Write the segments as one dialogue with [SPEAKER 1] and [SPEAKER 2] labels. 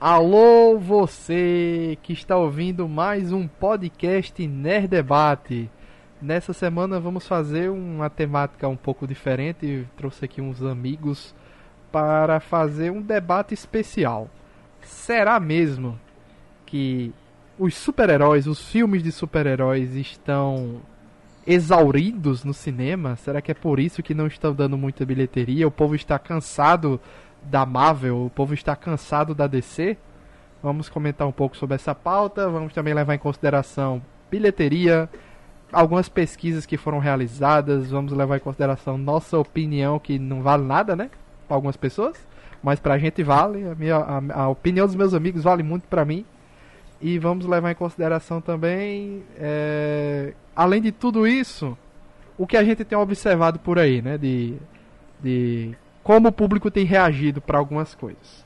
[SPEAKER 1] Alô, você que está ouvindo mais um podcast Nerd Debate. Nessa semana vamos fazer uma temática um pouco diferente. Trouxe aqui uns amigos para fazer um debate especial. Será mesmo que os super-heróis, os filmes de super-heróis estão exauridos no cinema? Será que é por isso que não estão dando muita bilheteria? O povo está cansado da Marvel, o povo está cansado da DC. Vamos comentar um pouco sobre essa pauta, vamos também levar em consideração bilheteria, algumas pesquisas que foram realizadas, vamos levar em consideração nossa opinião, que não vale nada, né? Para algumas pessoas, mas pra gente vale, a, minha, a, a opinião dos meus amigos vale muito pra mim. E vamos levar em consideração também, é, além de tudo isso, o que a gente tem observado por aí, né? De, de como o público tem reagido para algumas coisas.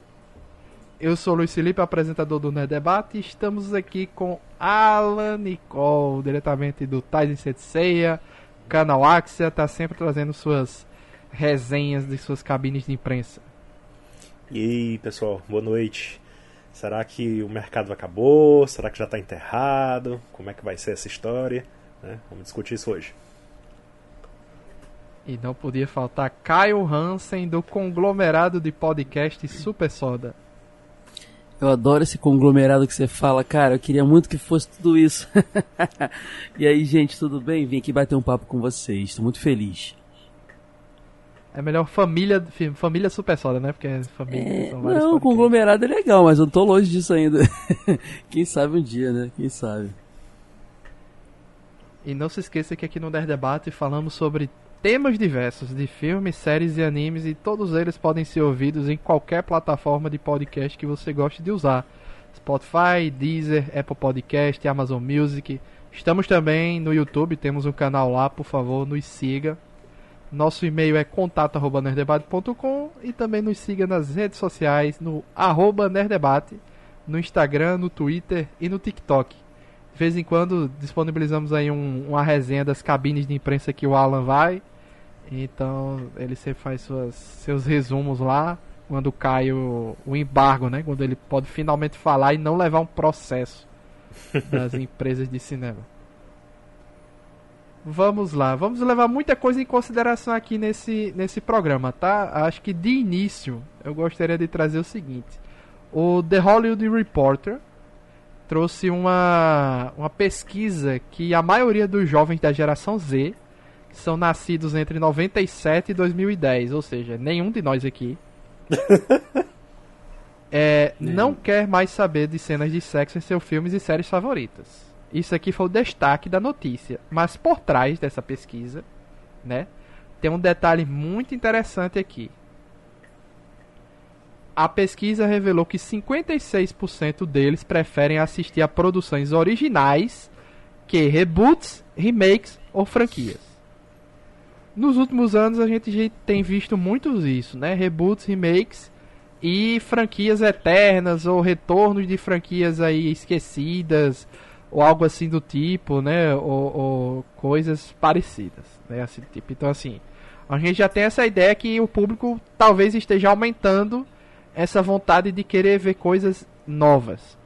[SPEAKER 1] Eu sou Luiz Felipe, apresentador do Nerd Debate, e estamos aqui com Alan Nicole, diretamente do Tyson Setseia, canal Axia, tá sempre trazendo suas resenhas de suas cabines de imprensa.
[SPEAKER 2] E aí, pessoal, boa noite. Será que o mercado acabou? Será que já está enterrado? Como é que vai ser essa história? Né? Vamos discutir isso hoje.
[SPEAKER 1] E não podia faltar Caio Hansen do conglomerado de podcast Super Soda.
[SPEAKER 3] Eu adoro esse conglomerado que você fala, cara. Eu queria muito que fosse tudo isso. e aí, gente, tudo bem? Vim aqui bater um papo com vocês. Estou muito feliz.
[SPEAKER 1] É melhor família, família Super Soda, né? Porque é família
[SPEAKER 3] é, são vários Não, o conglomerado é legal, mas eu tô longe disso ainda. Quem sabe um dia, né? Quem sabe.
[SPEAKER 1] E não se esqueça que aqui no Der Debate falamos sobre temas diversos de filmes, séries e animes e todos eles podem ser ouvidos em qualquer plataforma de podcast que você goste de usar. Spotify, Deezer, Apple Podcast, Amazon Music. Estamos também no YouTube, temos um canal lá, por favor, nos siga. Nosso e-mail é contato@nerdebate.com e também nos siga nas redes sociais no nerdebate, no Instagram, no Twitter e no TikTok. De vez em quando disponibilizamos aí um, uma resenha das cabines de imprensa que o Alan vai então ele sempre faz suas, seus resumos lá quando cai o, o embargo, né? Quando ele pode finalmente falar e não levar um processo das empresas de cinema. Vamos lá, vamos levar muita coisa em consideração aqui nesse, nesse programa, tá? Acho que de início eu gostaria de trazer o seguinte: o The Hollywood Reporter trouxe uma, uma pesquisa que a maioria dos jovens da geração Z são nascidos entre 97 e 2010, ou seja, nenhum de nós aqui é, não quer mais saber de cenas de sexo em seus filmes e séries favoritas. Isso aqui foi o destaque da notícia. Mas por trás dessa pesquisa, né, tem um detalhe muito interessante aqui. A pesquisa revelou que 56% deles preferem assistir a produções originais que reboots, remakes ou franquias. Nos últimos anos a gente tem visto muitos isso, né? Reboots, remakes e franquias eternas ou retornos de franquias aí esquecidas ou algo assim do tipo, né? Ou, ou coisas parecidas, né? Assim, tipo. Então assim, a gente já tem essa ideia que o público talvez esteja aumentando essa vontade de querer ver coisas novas.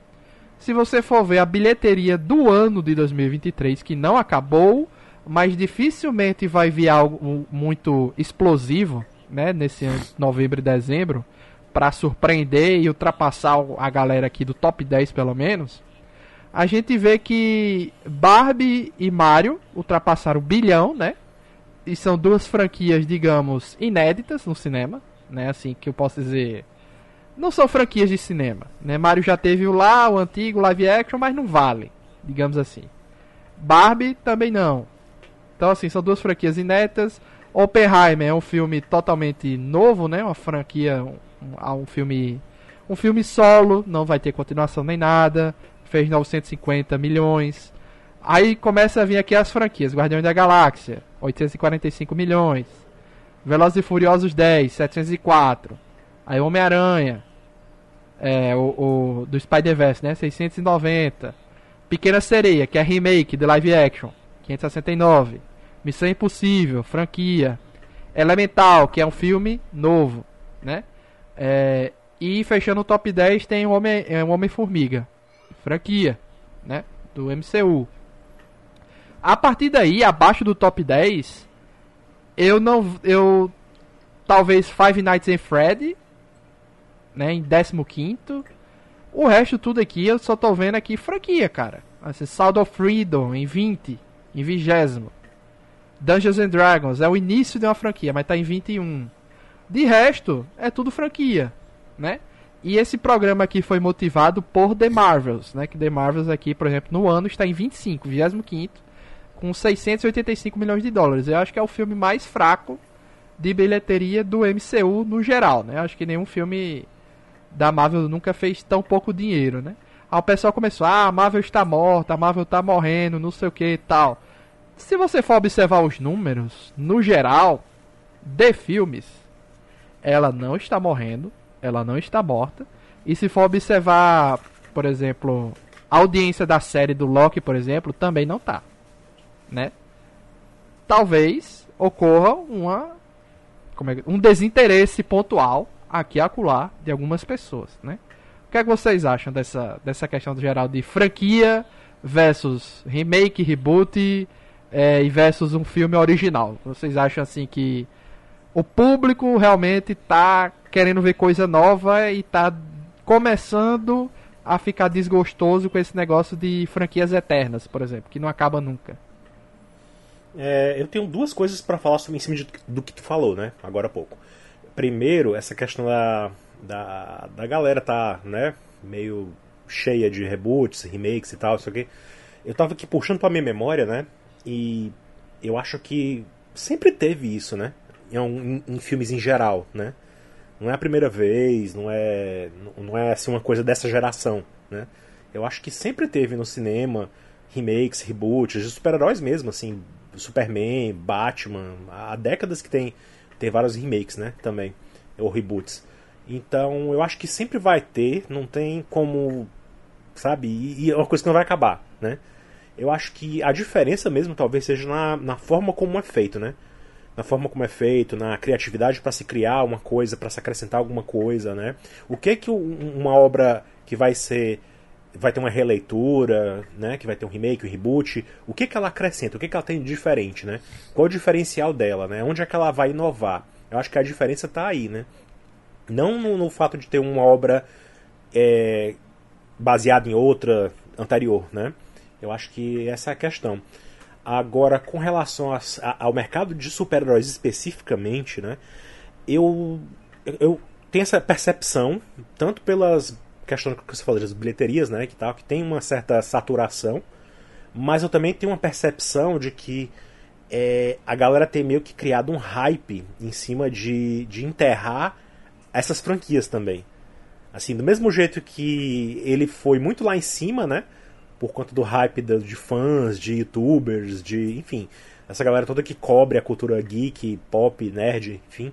[SPEAKER 1] Se você for ver a bilheteria do ano de 2023, que não acabou, mas dificilmente vai vir algo muito explosivo, né, nesse novembro e dezembro, para surpreender e ultrapassar a galera aqui do top 10 pelo menos. A gente vê que Barbie e Mario ultrapassaram o bilhão, né? E são duas franquias, digamos, inéditas no cinema, né? Assim que eu posso dizer, não são franquias de cinema, né? Mario já teve o lá, o antigo live action, mas não vale, digamos assim. Barbie também não. Então, assim, são duas franquias inéditas. Oppenheimer é um filme totalmente novo, né? Uma franquia, um, um filme um filme solo, não vai ter continuação nem nada. Fez 950 milhões. Aí começa a vir aqui as franquias: Guardiões da Galáxia, 845 milhões. Velozes e Furiosos 10, 704. Aí Homem-Aranha, é, o, o do Spider-Verse, né? 690. Pequena Sereia, que é remake de live action, 569. Missão Impossível, franquia. Elemental, que é um filme novo, né? É, E fechando o top 10 tem o Homem, é, o Homem-Formiga, franquia, né? Do MCU. A partir daí, abaixo do top 10, eu não. Eu. Talvez Five Nights at Freddy, né? Em 15. O resto tudo aqui eu só tô vendo aqui franquia, cara. Assim, Sound of Freedom em 20, em 20. Dungeons and Dragons é o início de uma franquia, mas tá em 21. De resto, é tudo franquia, né? E esse programa aqui foi motivado por The Marvels, né? Que The Marvels aqui, por exemplo, no ano está em 25, 25 com 685 milhões de dólares. Eu acho que é o filme mais fraco de bilheteria do MCU no geral, né? Eu acho que nenhum filme da Marvel nunca fez tão pouco dinheiro, né? Aí o pessoal começou, ah, a Marvel está morta, a Marvel está morrendo, não sei o que e tal. Se você for observar os números, no geral, de filmes, ela não está morrendo, ela não está morta. E se for observar, por exemplo, a audiência da série do Loki, por exemplo, também não tá, né? Talvez ocorra uma é, um desinteresse pontual aqui e acolá de algumas pessoas, né? O que é que vocês acham dessa, dessa questão do geral de franquia versus remake, reboot é, versus um filme original? Vocês acham assim que o público realmente está querendo ver coisa nova e está começando a ficar desgostoso com esse negócio de franquias eternas, por exemplo, que não acaba nunca.
[SPEAKER 2] É, eu tenho duas coisas para falar sobre em cima de, do que tu falou, né? Agora há pouco. Primeiro, essa questão da, da, da galera tá, né? Meio cheia de reboots, remakes e tal, isso aqui. Eu tava aqui puxando pra minha memória, né? E eu acho que sempre teve isso, né? em, em, filmes em geral, né? Não é a primeira vez, não é, não é assim uma coisa dessa geração, né? Eu acho que sempre teve no cinema remakes, reboots, de super-heróis mesmo, assim, Superman, Batman, há décadas que tem, tem vários remakes, né, também, ou reboots. Então, eu acho que sempre vai ter, não tem como, sabe, e, e é uma coisa que não vai acabar, né? Eu acho que a diferença mesmo talvez seja na, na forma como é feito, né? na forma como é feito, na criatividade para se criar uma coisa, para se acrescentar alguma coisa, né? O que que uma obra que vai ser vai ter uma releitura, né, que vai ter um remake, um reboot, o que que ela acrescenta, o que que ela tem de diferente, né? Qual o diferencial dela, né? Onde é que ela vai inovar? Eu acho que a diferença está aí, né? Não no, no, fato de ter uma obra é, baseada em outra anterior, né? Eu acho que essa é a questão. Agora, com relação a, a, ao mercado de super-heróis especificamente, né, eu, eu tenho essa percepção, tanto pelas questões que você falou das bilheterias, né, que, tal, que tem uma certa saturação, mas eu também tenho uma percepção de que é, a galera tem meio que criado um hype em cima de, de enterrar essas franquias também. Assim, do mesmo jeito que ele foi muito lá em cima, né? Por conta do hype de fãs, de youtubers, de. enfim, essa galera toda que cobre a cultura geek, pop, nerd, enfim.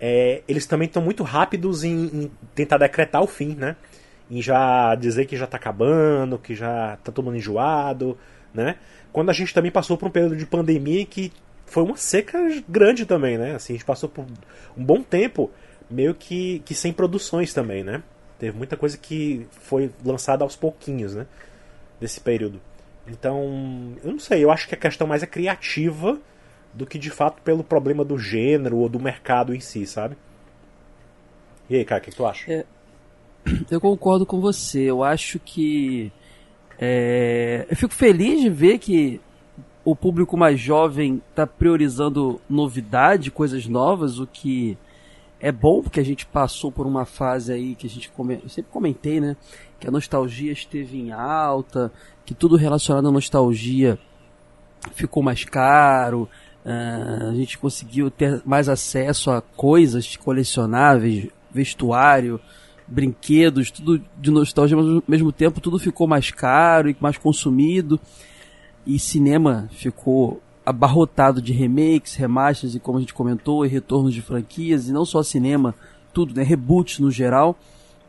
[SPEAKER 2] É, eles também estão muito rápidos em, em, tentar decretar o fim, né? Em já dizer que já tá acabando, que já tá todo mundo enjoado, né? Quando a gente também passou por um período de pandemia que foi uma seca grande também, né? Assim, a gente passou por um bom tempo meio que, que sem produções também, né? Teve muita coisa que foi lançada aos pouquinhos, né? Desse período. Então, eu não sei, eu acho que a questão mais é criativa do que de fato pelo problema do gênero ou do mercado em si, sabe? E aí, cara, o que, que, tu acha? É,
[SPEAKER 3] eu concordo com você. Eu acho que. É, eu fico feliz de ver que o público mais jovem está priorizando novidade, coisas novas, o que é bom porque a gente passou por uma fase aí que a gente eu sempre comentei, né? Que a nostalgia esteve em alta, que tudo relacionado à nostalgia ficou mais caro, uh, a gente conseguiu ter mais acesso a coisas colecionáveis, vestuário, brinquedos, tudo de nostalgia, mas ao mesmo tempo tudo ficou mais caro e mais consumido. E cinema ficou abarrotado de remakes, remasters e como a gente comentou, e retornos de franquias, e não só cinema, tudo, né? Reboots no geral.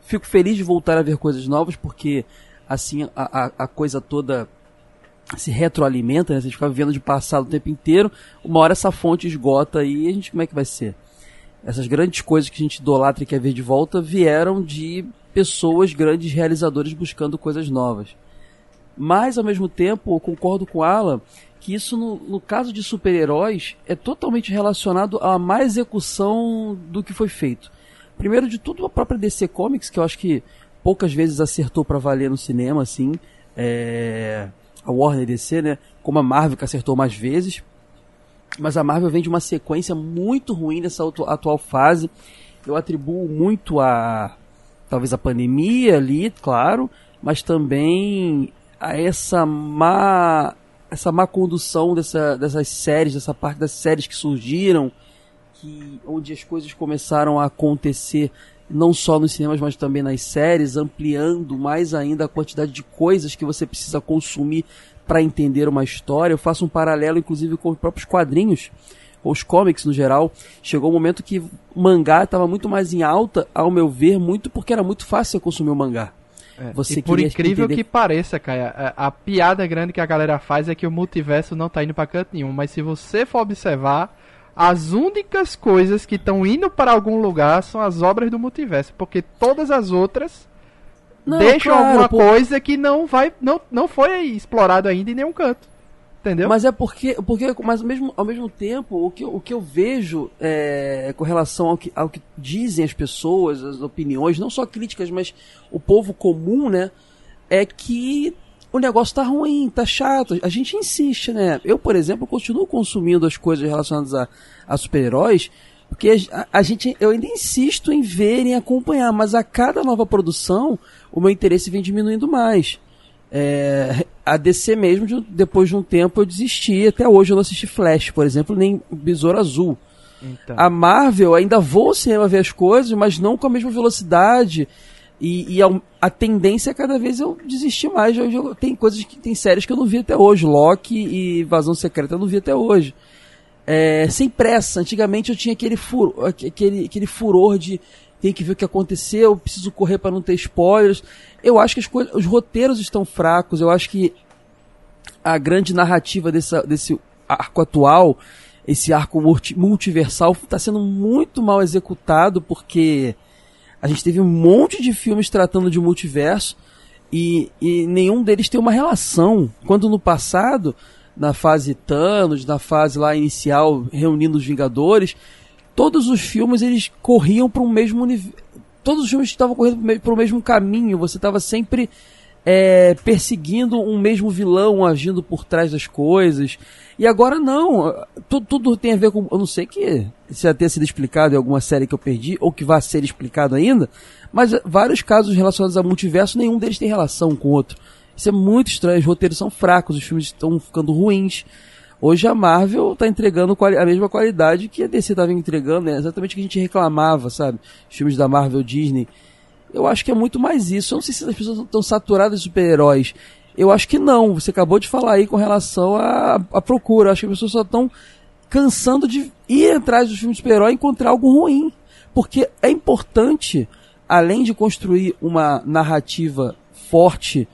[SPEAKER 3] Fico feliz de voltar a ver coisas novas, porque assim a, a, a coisa toda se retroalimenta, né? A gente ficar vivendo de passado o tempo inteiro, uma hora essa fonte esgota e a gente como é que vai ser? essas grandes coisas que a gente idolatra e quer ver de volta vieram de pessoas, grandes realizadores buscando coisas novas. Mas, ao mesmo tempo, eu concordo com Alan que isso, no, no caso de super-heróis, é totalmente relacionado à má execução do que foi feito. Primeiro de tudo, a própria DC Comics, que eu acho que poucas vezes acertou para valer no cinema, assim. É... A Warner DC, né? Como a Marvel, que acertou mais vezes. Mas a Marvel vem de uma sequência muito ruim nessa atual fase. Eu atribuo muito a. Talvez a pandemia ali, claro. Mas também a essa má. Essa má condução dessa, dessas séries, dessa parte das séries que surgiram, que onde as coisas começaram a acontecer não só nos cinemas, mas também nas séries, ampliando mais ainda a quantidade de coisas que você precisa consumir para entender uma história. Eu faço um paralelo, inclusive, com os próprios quadrinhos, ou os comics no geral. Chegou um momento que o mangá estava muito mais em alta, ao meu ver, muito porque era muito fácil consumir o mangá.
[SPEAKER 1] É, você e por incrível entender... que pareça, Caia, a, a, piada grande que a galera faz é que o multiverso não está indo para canto nenhum. Mas se você for observar, as únicas coisas que estão indo para algum lugar são as obras do multiverso, porque todas as outras não, deixam claro, alguma pô... coisa que não vai não, não foi explorado ainda em nenhum canto. Entendeu?
[SPEAKER 3] Mas é porque, porque mas mesmo, ao mesmo tempo, o que, o que eu vejo é, com relação ao que, ao que dizem as pessoas, as opiniões, não só críticas, mas o povo comum, né? É que o negócio tá ruim, tá chato. A gente insiste, né? Eu, por exemplo, continuo consumindo as coisas relacionadas a, a super-heróis, porque a, a, gente, eu ainda insisto em ver, em acompanhar, mas a cada nova produção, o meu interesse vem diminuindo mais. É, a DC mesmo, de, depois de um tempo, eu desisti. Até hoje eu não assisti Flash, por exemplo, nem Besouro Azul. Então. A Marvel ainda vou ao cinema ver as coisas, mas não com a mesma velocidade e, e a, a, tendência é cada vez eu desistir mais. Eu, eu, tem coisas que tem séries que eu não vi até hoje. Loki e Vazão Secreta eu não vi até hoje. É, sem pressa. Antigamente eu tinha aquele, furo, aquele, aquele furor de tem que ver o que aconteceu, preciso correr para não ter spoilers. Eu acho que as coisas, os roteiros estão fracos. Eu acho que a grande narrativa dessa, desse arco atual, esse arco multiversal, está sendo muito mal executado porque a gente teve um monte de filmes tratando de multiverso e, e nenhum deles tem uma relação. Quando no passado, na fase Thanos, na fase lá inicial, reunindo os Vingadores, todos os filmes eles corriam para o mesmo universo. Todos os filmes estavam correndo para o mesmo caminho. Você estava sempre é, perseguindo um mesmo vilão agindo por trás das coisas. E agora não. Tudo, tudo tem a ver com. Eu não sei que se já tenha sido explicado em alguma série que eu perdi, ou que vai ser explicado ainda, mas vários casos relacionados a multiverso, nenhum deles tem relação com o outro. Isso é muito estranho, os roteiros são fracos, os filmes estão ficando ruins. Hoje a Marvel está entregando a mesma qualidade que a DC estava entregando, é exatamente o que a gente reclamava, sabe? Os filmes da Marvel Disney. Eu acho que é muito mais isso. Eu não sei se as pessoas estão saturadas de super-heróis. Eu acho que não. Você acabou de falar aí com relação à, à procura. Eu acho que as pessoas só estão cansando de ir atrás dos filmes de super-herói e encontrar algo ruim. Porque é importante, além de construir uma narrativa forte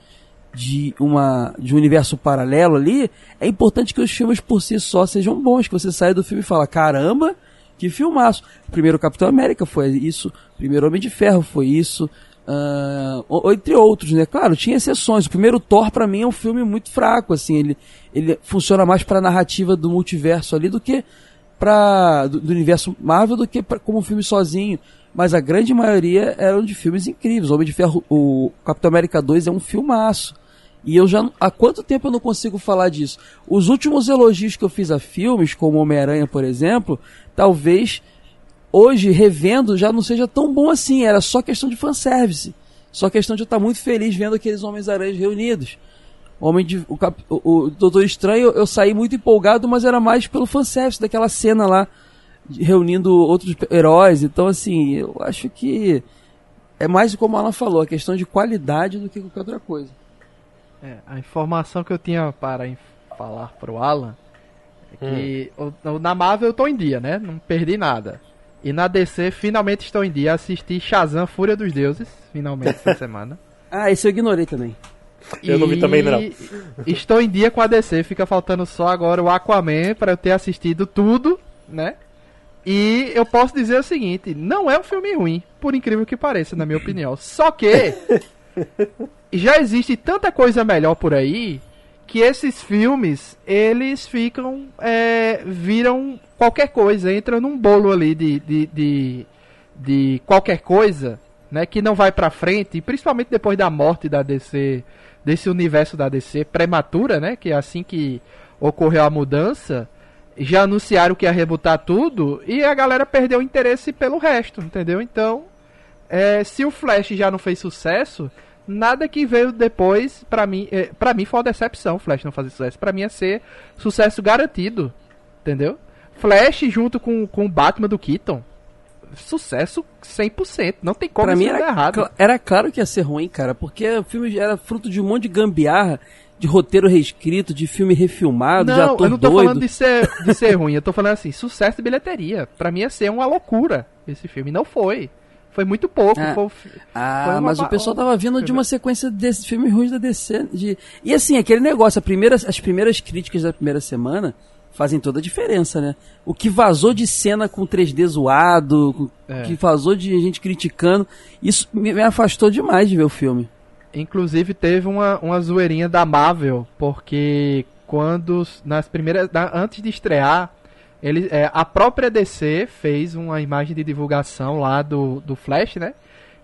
[SPEAKER 3] de, uma, de um universo paralelo ali, é importante que os filmes por si só sejam bons. Que você saia do filme e fala, caramba, que filmaço. Primeiro Capitão América foi isso, primeiro Homem de Ferro foi isso, uh, entre outros, né? Claro, tinha exceções. O primeiro Thor, para mim, é um filme muito fraco, assim, ele, ele funciona mais para a narrativa do multiverso ali do que para do, do, universo Marvel do que pra, como um filme sozinho. Mas a grande maioria eram de filmes incríveis. Homem de Ferro, o Capitão América 2 é um filmaço. E eu já. Há quanto tempo eu não consigo falar disso? Os últimos elogios que eu fiz a filmes, como Homem-Aranha, por exemplo, talvez hoje, revendo, já não seja tão bom assim. Era só questão de fanservice. Só questão de eu estar muito feliz vendo aqueles Homens-Aranhas reunidos. Homem de, o, o, o Doutor Estranho, eu saí muito empolgado, mas era mais pelo fanservice daquela cena lá, reunindo outros heróis. Então, assim, eu acho que é mais como ela falou, a questão de qualidade do que qualquer outra coisa.
[SPEAKER 1] É, a informação que eu tinha para falar pro Alan é que hum. o, na Marvel eu tô em dia, né? Não perdi nada. E na DC finalmente estou em dia. Assisti Shazam Fúria dos Deuses, finalmente essa semana.
[SPEAKER 3] Ah, esse eu ignorei também.
[SPEAKER 2] Eu não vi também não.
[SPEAKER 1] Estou em dia com a DC, fica faltando só agora o Aquaman para eu ter assistido tudo, né? E eu posso dizer o seguinte: não é um filme ruim, por incrível que pareça, na minha opinião. Só que já existe tanta coisa melhor por aí que esses filmes eles ficam é, viram qualquer coisa, entram num bolo ali de, de, de, de qualquer coisa, né, que não vai pra frente, e principalmente depois da morte da DC, desse universo da DC prematura, né, que é assim que ocorreu a mudança, já anunciaram que ia rebutar tudo e a galera perdeu o interesse pelo resto, entendeu? Então, é, se o Flash já não fez sucesso, nada que veio depois, pra mim, é, pra mim foi uma decepção o Flash não fazer sucesso. Pra mim ia ser sucesso garantido, entendeu? Flash junto com, com o Batman do Keaton, sucesso 100%, não tem como
[SPEAKER 3] Pra mim era,
[SPEAKER 1] errado.
[SPEAKER 3] era claro que ia ser ruim, cara, porque o filme era fruto de um monte de gambiarra, de roteiro reescrito, de filme refilmado, de
[SPEAKER 1] Não,
[SPEAKER 3] ator
[SPEAKER 1] eu não tô
[SPEAKER 3] doido.
[SPEAKER 1] falando de ser, de ser ruim, eu tô falando assim, sucesso de bilheteria. Pra mim ia ser uma loucura esse filme, não foi. Foi muito pouco.
[SPEAKER 3] Ah.
[SPEAKER 1] foi
[SPEAKER 3] Ah,
[SPEAKER 1] Foi uma
[SPEAKER 3] mas o pessoal tava vindo de uma sequência desses filmes ruins da DC. De... E assim, aquele negócio, a primeira, as primeiras críticas da primeira semana fazem toda a diferença, né? O que vazou de cena com 3D zoado, o
[SPEAKER 1] É.
[SPEAKER 3] que vazou de gente criticando, isso me, me afastou demais de ver o filme.
[SPEAKER 1] Inclusive teve uma, uma zoeirinha da Marvel, porque quando nas primeiras. na- antes de estrear, ele, é, a própria DC fez uma imagem de divulgação lá do, do Flash, né?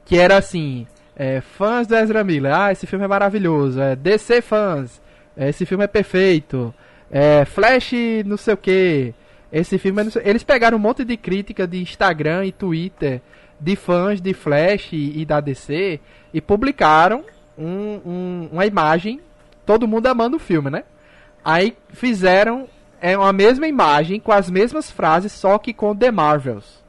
[SPEAKER 1] Que era assim. é, fãs do Ezra Miller, ah, esse filme é maravilhoso. É, DC fãs, é, esse filme é perfeito. É, Flash não sei o que. Esse filme é sei- Eles pegaram um monte de crítica de Instagram e Twitter de fãs de Flash e, e da DC e publicaram um- um- uma imagem, todo mundo amando o filme, né? Aí fizeram é, uma mesma imagem com as mesmas frases, só que com The Marvels.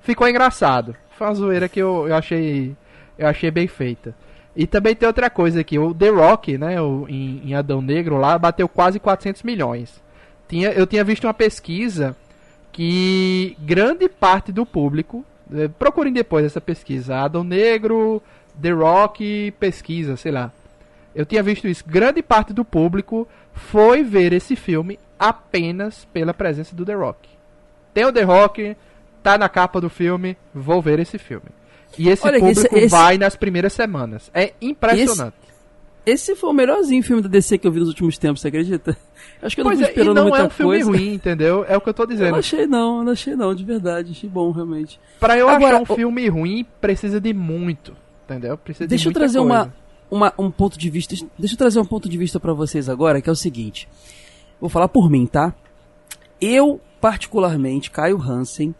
[SPEAKER 1] Ficou engraçado. Foi uma zoeira que eu, eu achei eu achei bem feita. E também tem outra coisa aqui, o The Rock, né, o, em, em Adão Negro lá, bateu quase 400 milhões. Tinha, eu tinha visto uma pesquisa que grande parte do público, eh, procurem depois essa pesquisa, Adão Negro, The Rock, pesquisa, sei lá. Eu tinha visto isso, grande parte do público foi ver esse filme apenas pela presença do The Rock. Tem o The Rock, tá na capa do filme, vou ver esse filme. E esse
[SPEAKER 3] Olha,
[SPEAKER 1] público
[SPEAKER 3] esse- esse-
[SPEAKER 1] vai nas primeiras semanas. É impressionante.
[SPEAKER 3] Esse foi o melhorzinho filme da DC que eu vi nos últimos tempos, você acredita? Acho que eu não
[SPEAKER 1] Pois
[SPEAKER 3] fui
[SPEAKER 1] é, e
[SPEAKER 3] esperando
[SPEAKER 1] não
[SPEAKER 3] muita
[SPEAKER 1] é um filme
[SPEAKER 3] coisa.
[SPEAKER 1] ruim, entendeu? É o que eu tô
[SPEAKER 3] Eu não
[SPEAKER 1] dizendo.
[SPEAKER 3] achei não, eu não achei não, de verdade, achei bom realmente.
[SPEAKER 1] Pra eu
[SPEAKER 3] Agora,
[SPEAKER 1] achar um
[SPEAKER 3] o-
[SPEAKER 1] filme ruim, precisa de muito, entendeu? Precisa de
[SPEAKER 3] Deixa eu trazer
[SPEAKER 1] coisa.
[SPEAKER 3] uma, uma, um ponto de vista. Deixa eu trazer um ponto de vista pra vocês agora, que é o seguinte. Vou falar por mim, tá? Eu, particularmente, Caio Hansen,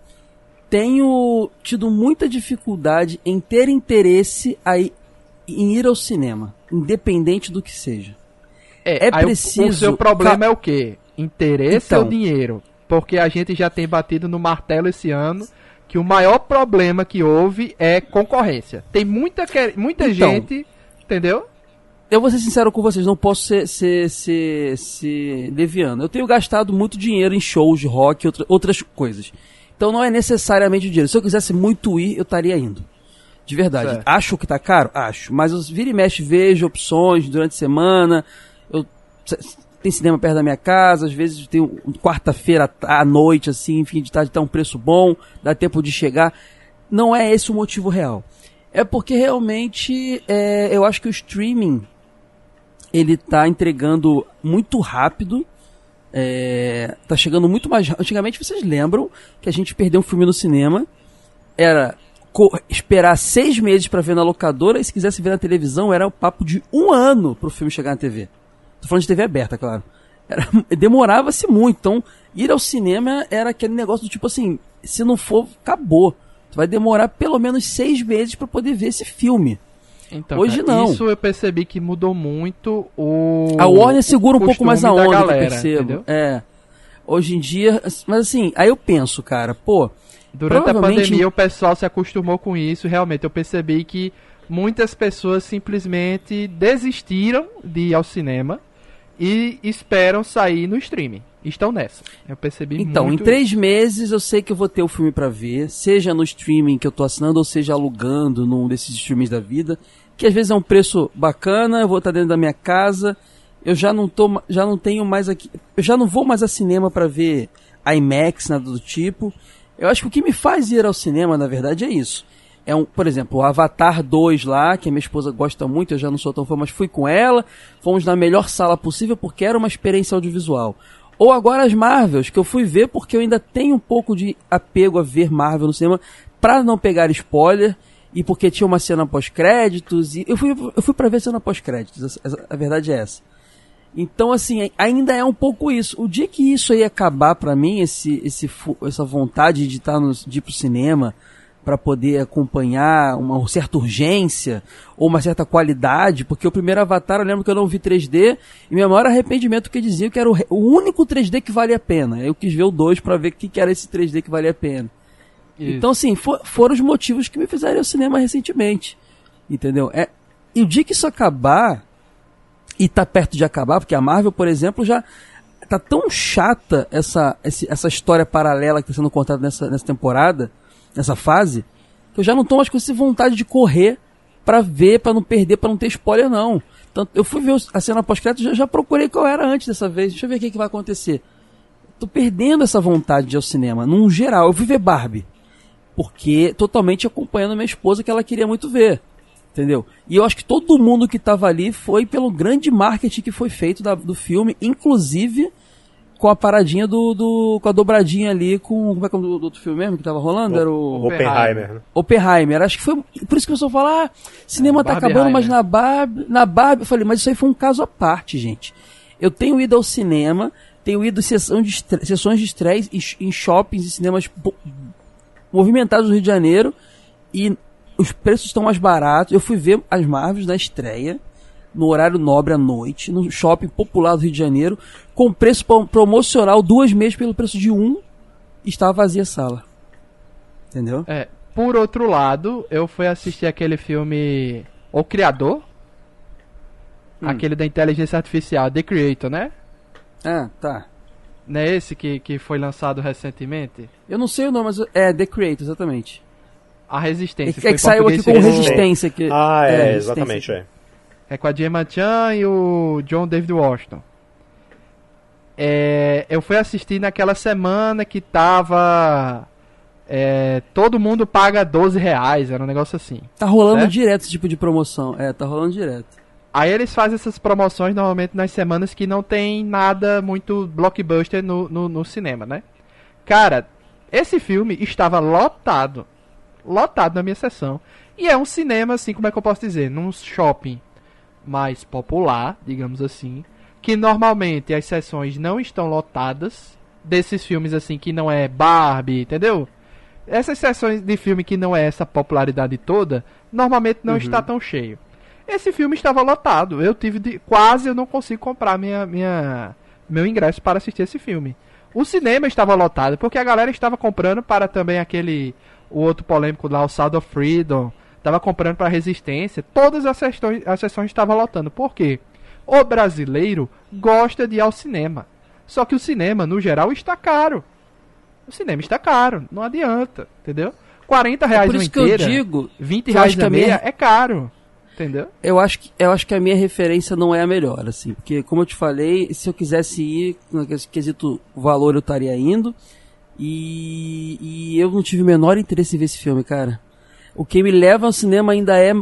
[SPEAKER 3] tenho tido muita dificuldade em ter interesse aí em ir ao cinema, independente do que seja.
[SPEAKER 1] É,
[SPEAKER 3] É
[SPEAKER 1] aí o- O,
[SPEAKER 3] preciso
[SPEAKER 1] seu problema
[SPEAKER 3] ca-
[SPEAKER 1] é o quê? Interesse
[SPEAKER 3] Então.
[SPEAKER 1] ou dinheiro? Porque a gente já tem batido no martelo esse ano que o maior problema que houve é concorrência. Tem muita, muita
[SPEAKER 3] Então.
[SPEAKER 1] gente, entendeu?
[SPEAKER 3] Eu vou ser sincero com vocês, não posso ser, ser, ser, ser leviano. Eu tenho gastado muito dinheiro em shows de rock e outra- outras coisas. Então não é necessariamente o dinheiro. Se eu quisesse muito ir, eu estaria indo. De verdade.
[SPEAKER 1] Certo.
[SPEAKER 3] Acho que tá caro? Acho. Mas eu vira e mexe, vejo opções durante a semana. Eu, tem cinema perto da minha casa, às vezes tem um- quarta-feira à noite, assim, enfim, de tarde tá um preço bom, dá tempo de chegar. Não é esse o motivo real. É porque realmente é, eu acho que o streaming ele tá entregando muito rápido. É, tá chegando muito mais. Antigamente vocês lembram que a gente perdeu um filme no cinema. Era esperar seis meses pra ver na locadora e se quisesse ver na televisão era o papo de um ano pro filme chegar na TV. Tô falando de TV aberta, claro. Demorava-se muito. Então, ir ao cinema era aquele negócio do tipo assim: se não for, acabou. Tu vai demorar pelo menos seis meses pra poder ver esse filme.
[SPEAKER 1] Então,
[SPEAKER 3] Hoje
[SPEAKER 1] cara,
[SPEAKER 3] não.
[SPEAKER 1] Isso eu percebi que mudou muito o.
[SPEAKER 3] A Warner segura um pouco mais a onda, que eu
[SPEAKER 1] galera,
[SPEAKER 3] percebo.
[SPEAKER 1] entendeu?
[SPEAKER 3] É. Hoje em dia, mas assim, aí eu penso, cara, pô,
[SPEAKER 1] Durante a
[SPEAKER 3] Provavelmente-
[SPEAKER 1] pandemia o pessoal se acostumou com isso. Realmente eu percebi que muitas pessoas simplesmente desistiram de ir ao cinema e esperam sair no streaming. Estão nessa. Eu percebi
[SPEAKER 3] então,
[SPEAKER 1] muito
[SPEAKER 3] em três meses eu sei que eu vou ter o filme pra ver, seja no streaming que eu tô assinando ou seja alugando num desses streamings da vida, que às vezes é um preço bacana, eu vou estar dentro da minha casa, eu já não tô, já não tenho mais aqui, eu já não vou mais a cinema pra ver IMAX, nada do tipo. Eu acho que o que me faz ir ao cinema, na verdade, é isso. É um, por exemplo, o Avatar 2 lá, que a minha esposa gosta muito, eu já não sou tão fã, mas fui com ela, fomos na melhor sala possível porque era uma experiência audiovisual. Ou agora as Marvels, que eu fui ver porque eu ainda tenho um pouco de apego a ver Marvel no cinema, pra não pegar spoiler e porque tinha uma cena pós-créditos. e Eu fui, eu fui pra ver cena pós-créditos, a, a verdade é essa. Então, assim, ainda é um pouco isso. O dia que isso aí acabar para mim, esse, esse, essa vontade de, estar no, de ir pro cinema, para poder acompanhar uma certa urgência ou uma certa qualidade, porque o primeiro Avatar eu lembro que eu não vi 3D e meu maior arrependimento que dizia que era o, o, único 3D que valia a pena. Eu quis ver o 2 para ver o que, que era esse 3D que valia a pena. Isso. Então, assim, for, foram os motivos que me fizeram ir ao cinema recentemente. Entendeu? É, e o dia que isso acabar, e tá perto de acabar, porque a Marvel, por exemplo, já tá tão chata essa, essa história paralela que está sendo contada nessa, nessa temporada, nessa fase, que eu já não tô mais com essa vontade de correr para ver, para não perder, para não ter spoiler, não. Tanto, eu fui ver a cena pós-crédito, já, já procurei qual era antes dessa vez. Deixa eu ver o que, que vai acontecer. Tô perdendo essa vontade de ir ao cinema, num geral. Eu fui ver Barbie porque totalmente acompanhando minha esposa que ela queria muito ver. Entendeu? E eu acho que todo mundo que estava ali foi pelo grande marketing que foi feito da, do filme, inclusive com a paradinha do, do. com a dobradinha ali com. Como é que é o do, do outro filme mesmo que tava rolando? O, Era o.
[SPEAKER 2] Oppenheimer.
[SPEAKER 3] Né? Oppenheimer. Acho que foi. Por isso que o pessoal fala, ah, cinema é, tá acabando, mas na Barbie. Na Barbie. Eu falei, mas isso aí foi um caso à parte, gente. Eu tenho ido ao cinema, tenho ido sessão de sessões de estresse em shoppings e cinemas movimentados no Rio de Janeiro e os preços estão mais baratos. Eu fui ver as Marvels na estreia, no horário nobre à noite, no shopping popular do Rio de Janeiro, com preço promocional, duas meses pelo preço de um, estava vazia a sala. Entendeu?
[SPEAKER 1] É, por outro lado, eu fui assistir aquele filme O Criador, hum. aquele da inteligência artificial, The Creator, né?
[SPEAKER 3] Ah, tá.
[SPEAKER 1] Não é esse que, que foi lançado recentemente?
[SPEAKER 3] Eu não sei o nome, mas é The Creator, exatamente.
[SPEAKER 1] A Resistência.
[SPEAKER 3] É, é que saiu aqui com Resistência. Que,
[SPEAKER 2] ah, é, é exatamente, é.
[SPEAKER 1] É com a Gemma Chan e o John David Washington. É, eu fui assistir naquela semana que tava. É, todo mundo paga 12 reais, era um negócio assim.
[SPEAKER 3] Tá rolando certo? direto esse tipo de promoção. É, tá rolando direto.
[SPEAKER 1] Aí eles fazem essas promoções normalmente nas semanas que não tem nada muito blockbuster no, no, no cinema, né? Cara, esse filme estava lotado. Lotado na minha sessão. E é um cinema, assim, como é que eu posso dizer? Num shopping mais popular, digamos assim. Que normalmente as sessões não estão lotadas. Desses filmes, assim, que não é Barbie, entendeu? Essas sessões de filme que não é essa popularidade toda, normalmente não uhum. está tão cheio. Esse filme estava lotado. Eu tive de. Quase eu não consigo comprar minha, minha, meu ingresso para assistir esse filme. O cinema estava lotado, porque a galera estava comprando para também aquele. O outro polêmico lá, o Sound of Freedom. Estava comprando para Resistência. Todas as sessões, as sessões estavam lotando. Por quê? O brasileiro gosta de ir ao cinema. Só que o cinema, no geral, está caro. O cinema está caro. Não adianta, entendeu? 40 reais é por isso inteira, que eu digo, 20 reais a meia minha... é caro. Entendeu?
[SPEAKER 3] Eu acho, que, eu acho que a minha referência não é a melhor, assim. Porque, como eu te falei, se eu quisesse ir, no quesito valor, eu estaria indo. E, e eu não tive o menor interesse em ver esse filme, cara. O que me leva ao cinema ainda é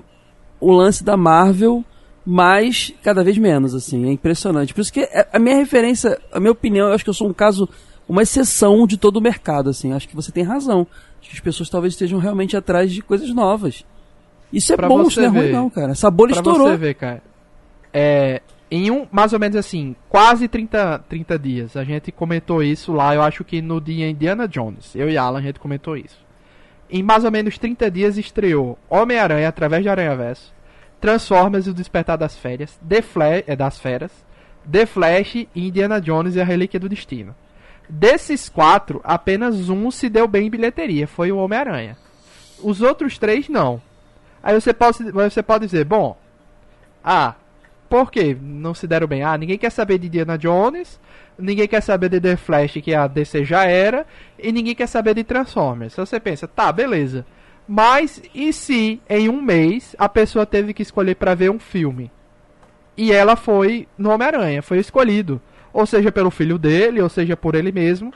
[SPEAKER 3] o lance da Marvel, mas cada vez menos, assim. É impressionante. Por isso que é, a minha referência, a minha opinião, eu acho que eu sou um caso, uma exceção de todo o mercado, assim. Acho que você tem razão. Acho que as pessoas talvez estejam realmente atrás de coisas novas. Isso é pra bom, isso não é ruim não, cara. Essa bolha pra estourou.
[SPEAKER 1] você ver, cara. É, em um, mais ou menos assim, quase 30, 30 dias, a gente comentou isso lá, eu acho que no dia Indiana Jones. Eu e Alan, a gente comentou isso. Em mais ou menos 30 dias estreou Homem-Aranha através de Aranha Verso, Transformers e o Despertar das Férias, The Flash, é, das Feras, The Flash Indiana Jones e a Relíquia do Destino. Desses quatro, apenas um se deu bem em bilheteria, foi o Homem-Aranha. Os outros três não. Aí você pode, você pode dizer, bom, ah, por que não se deram bem? Ah, ninguém quer saber de Diana Jones, ninguém quer saber de The Flash, que a DC já era, e ninguém quer saber de Transformers. Então você pensa, tá, beleza. Mas e se em um mês a pessoa teve que escolher para ver um filme? E ela foi no Homem-Aranha, foi escolhido. Ou seja, pelo filho dele, ou seja, por ele mesmo.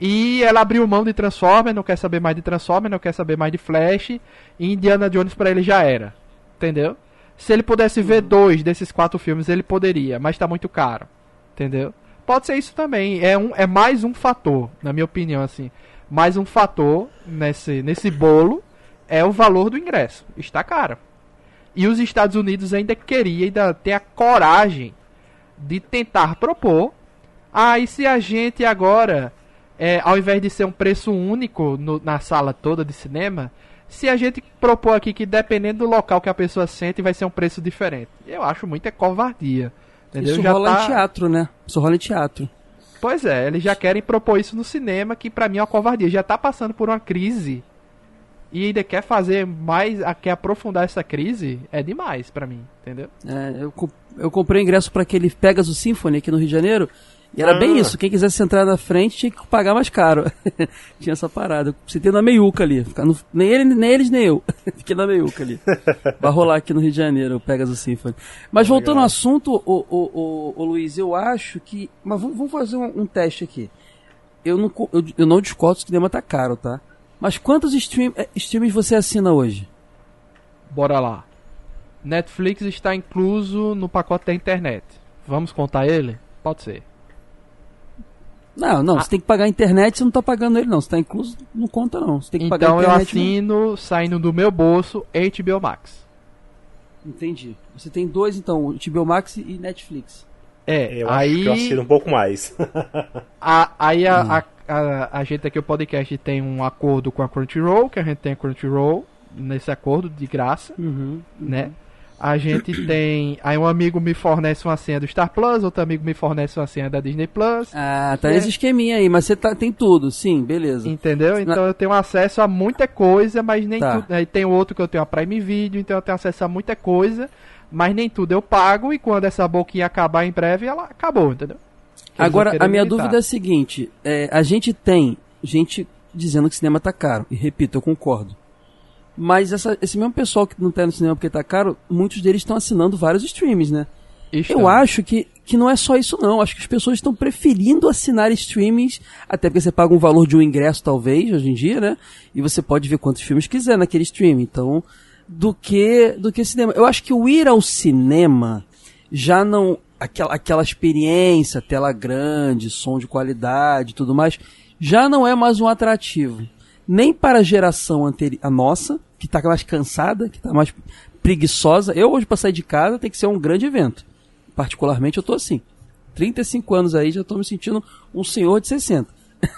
[SPEAKER 1] E ela abriu mão de Transformers, não quer saber mais de Transformers, não quer saber mais de Flash. E Indiana Jones pra ele já era. Entendeu? Se ele pudesse ver dois desses quatro filmes, ele poderia, mas tá muito caro. Entendeu? Pode ser isso também. É, um, é mais um fator, na minha opinião, assim. Mais um fator nesse, nesse bolo é o valor do ingresso. Está caro. E os Estados Unidos ainda queria ainda ter a coragem de tentar propor. Ah, e se a gente agora é, ao invés de ser um preço único no, na sala toda de cinema, se a gente propor aqui que dependendo do local que a pessoa sente, vai ser um preço diferente. Eu acho muito é covardia. Entendeu?
[SPEAKER 3] Isso
[SPEAKER 1] já
[SPEAKER 3] rola
[SPEAKER 1] tá...
[SPEAKER 3] em teatro, né? Isso rola em teatro.
[SPEAKER 1] Pois é, eles já querem propor isso no cinema, que pra mim é uma covardia. Já tá passando por uma crise e ainda quer fazer mais, quer aprofundar essa crise, é demais pra mim, entendeu?
[SPEAKER 3] É, eu, eu comprei ingresso para aquele Pegasus Symphony aqui no Rio de Janeiro e era ah. bem isso, quem quisesse entrar na frente tinha que pagar mais caro. tinha essa parada. Você tem na meiuca ali. No, nem, ele, nem eles, nem eu. Fiquei na meiuca ali. Vai rolar aqui no Rio de Janeiro o Pegasus Symphony. Mas voltando ao assunto, o, o, o, o, Luiz, eu acho que. Mas vamos, vamos fazer um, um, teste aqui. Eu não, eu, eu não discordo que o cinema tá caro, tá? Mas quantos stream, eh, streams você assina hoje?
[SPEAKER 1] Bora lá. Netflix está incluso no pacote da internet. Vamos contar ele? Pode ser.
[SPEAKER 3] Não, não, ah. você tem que pagar a internet, você não está pagando ele não, você tá incluso, não conta não. Você tem que
[SPEAKER 1] então
[SPEAKER 3] pagar a
[SPEAKER 1] internet. Então eu assino, não. saindo do meu bolso, HBO Max.
[SPEAKER 3] Entendi. Você tem dois então, HBO Max e Netflix.
[SPEAKER 2] É, eu aí... acho que eu assino um pouco mais.
[SPEAKER 1] a, aí a, hum. a, a, a, gente aqui, o podcast, tem um acordo com a Crunchyroll, que a gente tem a Crunchyroll nesse acordo de graça,
[SPEAKER 3] uhum,
[SPEAKER 1] né? A gente tem. Aí um amigo me fornece uma senha do Star Plus, outro amigo me fornece uma senha da Disney Plus.
[SPEAKER 3] Ah, tá é... esse esqueminha aí, mas você tá, tem tudo, sim, beleza.
[SPEAKER 1] Entendeu? Então Na... eu tenho acesso a muita coisa, mas nem tá. tudo. Aí tem outro que eu tenho a Prime Video, então eu tenho acesso a muita coisa, mas nem tudo eu pago, e quando essa boquinha acabar em breve, ela acabou, entendeu?
[SPEAKER 3] Agora, a minha dúvida é a seguinte: é, a gente tem gente dizendo que cinema tá caro, e repito, eu concordo. Mas essa, esse mesmo pessoal que não tá no cinema porque tá caro, muitos deles estão assinando vários streams, né? Eu acho que, que não é só isso não. Acho que as pessoas estão preferindo assinar streamings, até porque você paga um valor de um ingresso talvez, hoje em dia, né? E você pode ver quantos filmes quiser naquele streaming. Então, do que do que cinema. Eu acho que o ir ao cinema já não aquela, aquela experiência, tela grande, som de qualidade, tudo mais, já não é mais um atrativo nem para a geração anterior, a nossa, que está mais cansada, que está mais preguiçosa. Eu hoje para sair de casa tem que ser um grande evento. Particularmente eu tô assim. 35 anos aí já estou me sentindo um senhor de 60.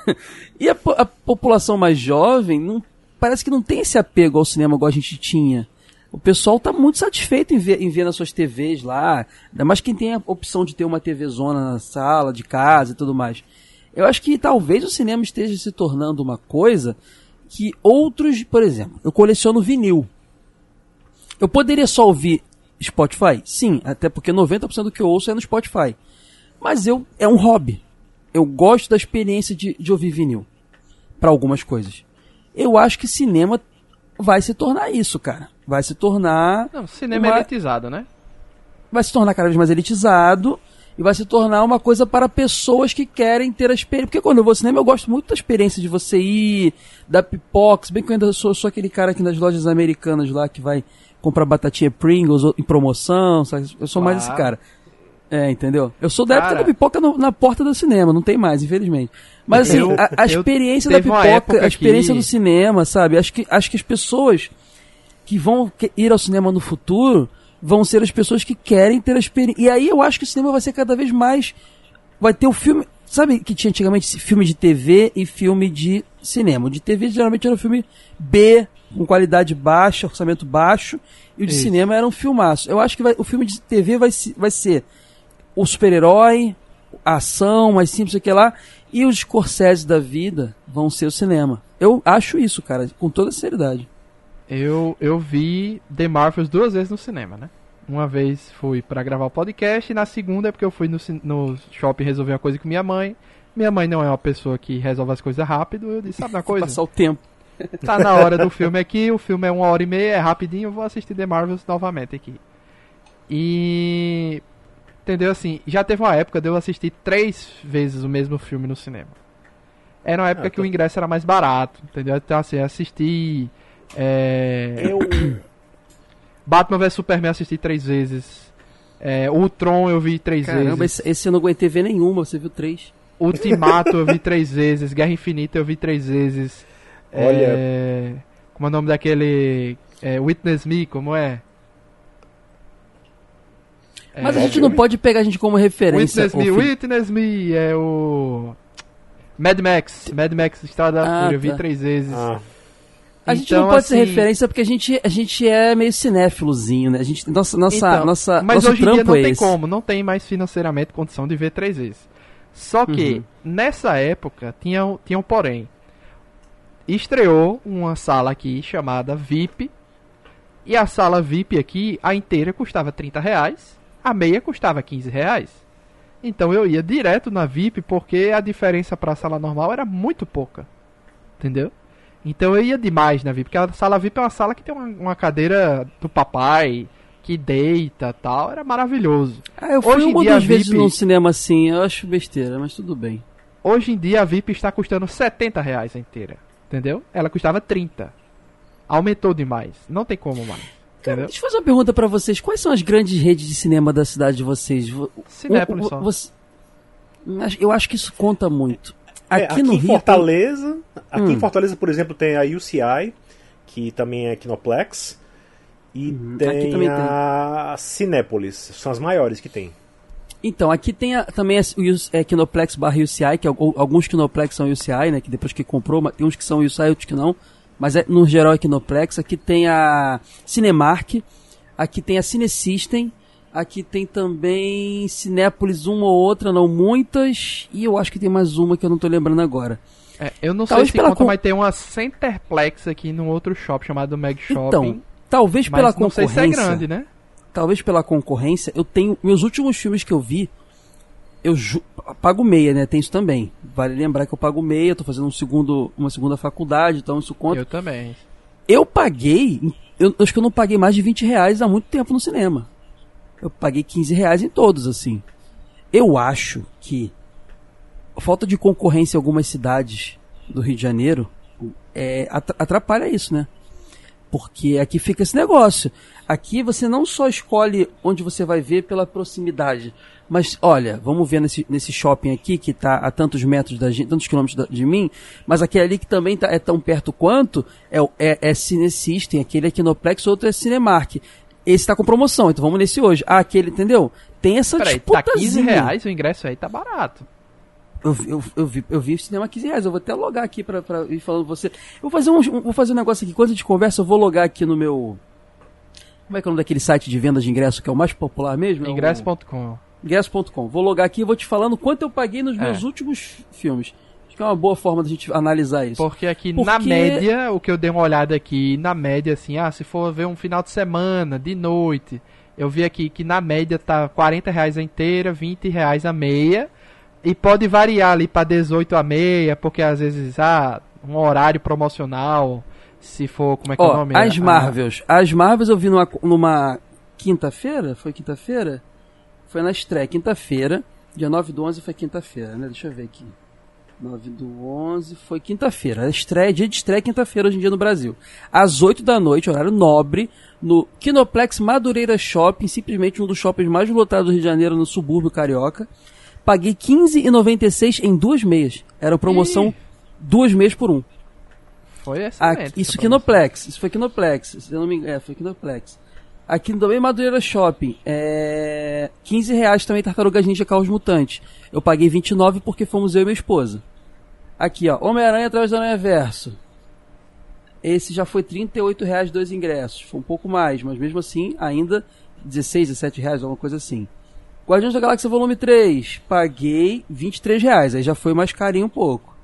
[SPEAKER 3] e a, a, população mais jovem não, parece que não tem esse apego ao cinema igual a gente tinha. O pessoal está muito satisfeito em ver, em ver nas suas TVs lá. Ainda mais quem tem a opção de ter uma TV zona na sala, de casa e tudo mais. Eu acho que talvez o cinema esteja se tornando uma coisa que outros, por exemplo, eu coleciono vinil. Eu poderia só ouvir Spotify? Sim, até porque 90% do que eu ouço é no Spotify. Mas eu é um hobby. Eu gosto da experiência de, de ouvir vinil para algumas coisas. Eu acho que cinema vai se tornar isso, cara. Vai se tornar.
[SPEAKER 1] Não, cinema uma... elitizado, né?
[SPEAKER 3] Vai se tornar cada vez mais elitizado e vai se tornar uma coisa para pessoas que querem ter a experiência. Porque quando eu vou ao cinema, eu gosto muito da experiência de você ir, da pipoca. Se bem que eu ainda sou, sou aquele cara aqui nas lojas americanas lá que vai comprar batatinha Pringles em promoção. Sabe? Eu sou mais esse cara. É, entendeu? Eu sou da cara, época da pipoca no, na porta do cinema, não tem mais, infelizmente. Mas assim, eu, a, a, experiência da pipoca, a experiência que... do cinema, sabe? Acho que, acho que as pessoas que vão ir ao cinema no futuro vão ser as pessoas que querem ter a experiência. E aí eu acho que o cinema vai ser cada vez mais. Vai ter o filme. Sabe que tinha antigamente filme de TV e filme de cinema? O de TV geralmente era um filme B, com qualidade baixa, orçamento baixo, e o de Isso. cinema era um filmaço. Eu acho que vai, o filme de TV vai, vai ser o super-herói, a ação, mais simples que lá, e os Scorsese da vida vão ser o cinema. Eu acho isso, cara, com toda seriedade.
[SPEAKER 1] Eu, eu vi The Marvels duas vezes no cinema, né? Uma vez fui para gravar o podcast e na segunda é porque eu fui no, no shopping resolver uma coisa com minha mãe. Minha mãe não é uma pessoa que resolve as coisas rápido. Eu disse, sabe uma coisa?
[SPEAKER 3] Passar o tempo.
[SPEAKER 1] Tá na hora do filme aqui, o filme é uma hora e meia, é rapidinho, eu vou assistir The Marvels novamente aqui. E. Entendeu assim? Já teve uma época de eu assistir três vezes o mesmo filme no cinema. era uma época
[SPEAKER 2] Ah,
[SPEAKER 1] que o
[SPEAKER 2] tá.
[SPEAKER 1] ingresso era mais barato, entendeu? Então, assim, assisti. É...
[SPEAKER 2] Eu.
[SPEAKER 1] Batman vs Superman assisti três vezes. É, o Tron eu vi três
[SPEAKER 3] Caramba,
[SPEAKER 1] vezes.
[SPEAKER 3] esse, esse eu não aguentei ver nenhuma, você viu três.
[SPEAKER 1] Ultimato eu vi três vezes. Guerra Infinita eu vi três vezes.
[SPEAKER 2] Olha-
[SPEAKER 1] É... Como é o nome daquele. É, Witness Me, como é?
[SPEAKER 3] Mas a
[SPEAKER 1] É,
[SPEAKER 3] gente não pode pegar a gente como referência.
[SPEAKER 1] Witness Me. Witness Me é o. Mad Max, Mad Max Estrada da
[SPEAKER 3] Ah,
[SPEAKER 1] Fúria, eu vi
[SPEAKER 3] tá.
[SPEAKER 1] três vezes.
[SPEAKER 2] Ah,
[SPEAKER 3] A gente
[SPEAKER 1] Então,
[SPEAKER 3] não pode ser
[SPEAKER 1] assim,
[SPEAKER 3] referência porque a gente, a gente é meio cinéfilozinho, né? A gente, nossa, nossa,
[SPEAKER 1] Então,
[SPEAKER 3] nossa,
[SPEAKER 1] mas
[SPEAKER 3] nosso
[SPEAKER 1] hoje em dia não
[SPEAKER 3] é
[SPEAKER 1] tem
[SPEAKER 3] esse.
[SPEAKER 1] como, não tem mais financeiramente condição de ver três vezes. Só que,
[SPEAKER 3] Uhum.
[SPEAKER 1] nessa época, tinha, tinha um porém. Estreou uma sala aqui chamada VIP. E a sala VIP aqui, a inteira custava 30 reais. A meia custava 15 reais. Então eu ia direto na VIP porque a diferença para a sala normal era muito pouca. Entendeu? Então eu ia demais na VIP, porque a sala VIP é uma sala que tem uma, uma cadeira do papai, que deita tal, era maravilhoso.
[SPEAKER 3] Ah, eu fui
[SPEAKER 1] Hoje em
[SPEAKER 3] uma
[SPEAKER 1] a
[SPEAKER 3] vezes
[SPEAKER 1] VIP
[SPEAKER 3] num cinema assim, eu acho besteira, mas tudo bem.
[SPEAKER 1] Hoje em dia a VIP está custando 70 reais a inteira. Entendeu? Ela custava 30. Aumentou demais. Não tem como mais.
[SPEAKER 3] Cara,
[SPEAKER 1] Entendeu?
[SPEAKER 3] deixa eu fazer uma pergunta pra vocês. Quais são as grandes redes de cinema da cidade de vocês? Vo-
[SPEAKER 1] Cinépolis
[SPEAKER 3] o-
[SPEAKER 1] só.
[SPEAKER 3] você- Eu acho que isso conta muito.
[SPEAKER 2] É,
[SPEAKER 3] Aqui no
[SPEAKER 2] em
[SPEAKER 3] Rio.
[SPEAKER 2] Fortaleza. Aqui
[SPEAKER 3] Hum.
[SPEAKER 2] em Fortaleza, por exemplo, tem a UCI, que também é Kinoplex. E
[SPEAKER 3] Uhum, aqui
[SPEAKER 2] tem a Cinépolis. São as maiores que tem.
[SPEAKER 3] Então, aqui tem a- também o é, Kinoplex barra UCI, que al- alguns Kinoplex são UCI, né? Que depois que comprou, mas tem uns que são UCI, outros que não. Mas é, no geral é Kinoplex. Aqui tem a Cinemark, aqui tem a Cinesystem, aqui tem também Cinépolis, uma ou outra, não muitas. E eu acho que tem mais uma que eu não tô lembrando agora.
[SPEAKER 1] É, eu não
[SPEAKER 3] Talvez
[SPEAKER 1] sei se conta,
[SPEAKER 3] con-
[SPEAKER 1] mas tem uma Centerplex aqui num outro shopping chamado Meg Shopping.
[SPEAKER 3] Então, talvez pela
[SPEAKER 1] não sei
[SPEAKER 3] concorrência.
[SPEAKER 1] se é grande, né?
[SPEAKER 3] talvez pela concorrência, eu tenho. Meus últimos filmes que eu vi, eu ju- pago meia, né? Tem isso também. Vale lembrar que eu pago meia, tô fazendo um segundo, uma segunda faculdade, então isso conta. Eu,
[SPEAKER 1] Eu também.
[SPEAKER 3] paguei, eu acho que eu não paguei mais de 20 reais há muito tempo no cinema. Eu paguei 15 reais em todos, assim. Eu acho que a falta de concorrência em algumas cidades do Rio de Janeiro é, atra- atrapalha isso, né? Porque aqui fica esse negócio. Aqui você não só escolhe onde você vai ver pela proximidade, mas olha, vamos ver nesse, nesse shopping aqui que está a tantos metros da gente, tantos quilômetros da- de mim, mas aquele ali que também tá, é tão perto quanto é, é, é Cinesystem, aquele é Kinoplex, outro é Cinemark. Esse tá com promoção, então vamos nesse hoje. Ah, aquele, entendeu? Tem essa
[SPEAKER 1] Peraí, tá
[SPEAKER 3] disputazinha.
[SPEAKER 1] 15 reais o ingresso aí, tá barato.
[SPEAKER 3] Eu, eu, eu, vi, eu vi o cinema a 15 reais. Eu vou até logar aqui pra, pra ir falando com você. Eu vou fazer um, vou fazer um negócio aqui. Quando a gente conversa, eu vou logar aqui no meu. Como é que é o nome daquele site de venda de ingresso que é o mais popular mesmo? É
[SPEAKER 1] Ingresso.com.
[SPEAKER 3] Ingresso.com. Vou logar aqui e vou te falando quanto eu paguei nos meus
[SPEAKER 1] É.
[SPEAKER 3] últimos fi- filmes. Acho que é uma boa forma da gente analisar isso.
[SPEAKER 1] Porque aqui
[SPEAKER 3] Porque-
[SPEAKER 1] na média, o que eu dei uma olhada aqui, na média, assim, ah, se for ver um final de semana, de noite, eu vi aqui que na média tá 40 reais a inteira, 20 reais a meia. E pode variar ali para 18 a meia, porque às vezes, ah, um horário promocional, se for, como é que é o nome?
[SPEAKER 3] as
[SPEAKER 1] Ah,
[SPEAKER 3] Marvels. As Marvels eu vi numa, numa quinta-feira. Foi quinta-feira? Foi na estreia, quinta-feira. Dia 9 do 11 foi quinta-feira, né? Deixa eu ver aqui. 9 do 11 foi quinta-feira. Estreia, dia de estreia, é quinta-feira hoje em dia no Brasil. Às 8 da noite, horário nobre, no Kinoplex Madureira Shopping, simplesmente um dos shoppings mais lotados do Rio de Janeiro, no subúrbio carioca. Paguei R$15,96 em duas meias. Era promoção
[SPEAKER 1] Ih.
[SPEAKER 3] duas meias por um.
[SPEAKER 1] Foi
[SPEAKER 3] Aqui,
[SPEAKER 1] excelente.
[SPEAKER 3] isso
[SPEAKER 1] essa.
[SPEAKER 3] Kinoplex, isso foi Kinoplex, se eu não me engano, é, foi Kinoplex. Aqui também Madureira Shopping, é 15 reais também Tartarugas Ninja Carros Mutantes. Eu paguei 29 porque fomos eu e minha esposa. Aqui, ó, Homem-Aranha atrás do Aranha Verso. Esse já foi 38 reais dois ingressos, foi um pouco mais, mas mesmo assim ainda 16, 17 reais, alguma coisa assim. Guardiões da Galáxia Volume 3, paguei 23 reais, aí já foi mais carinho um pouco.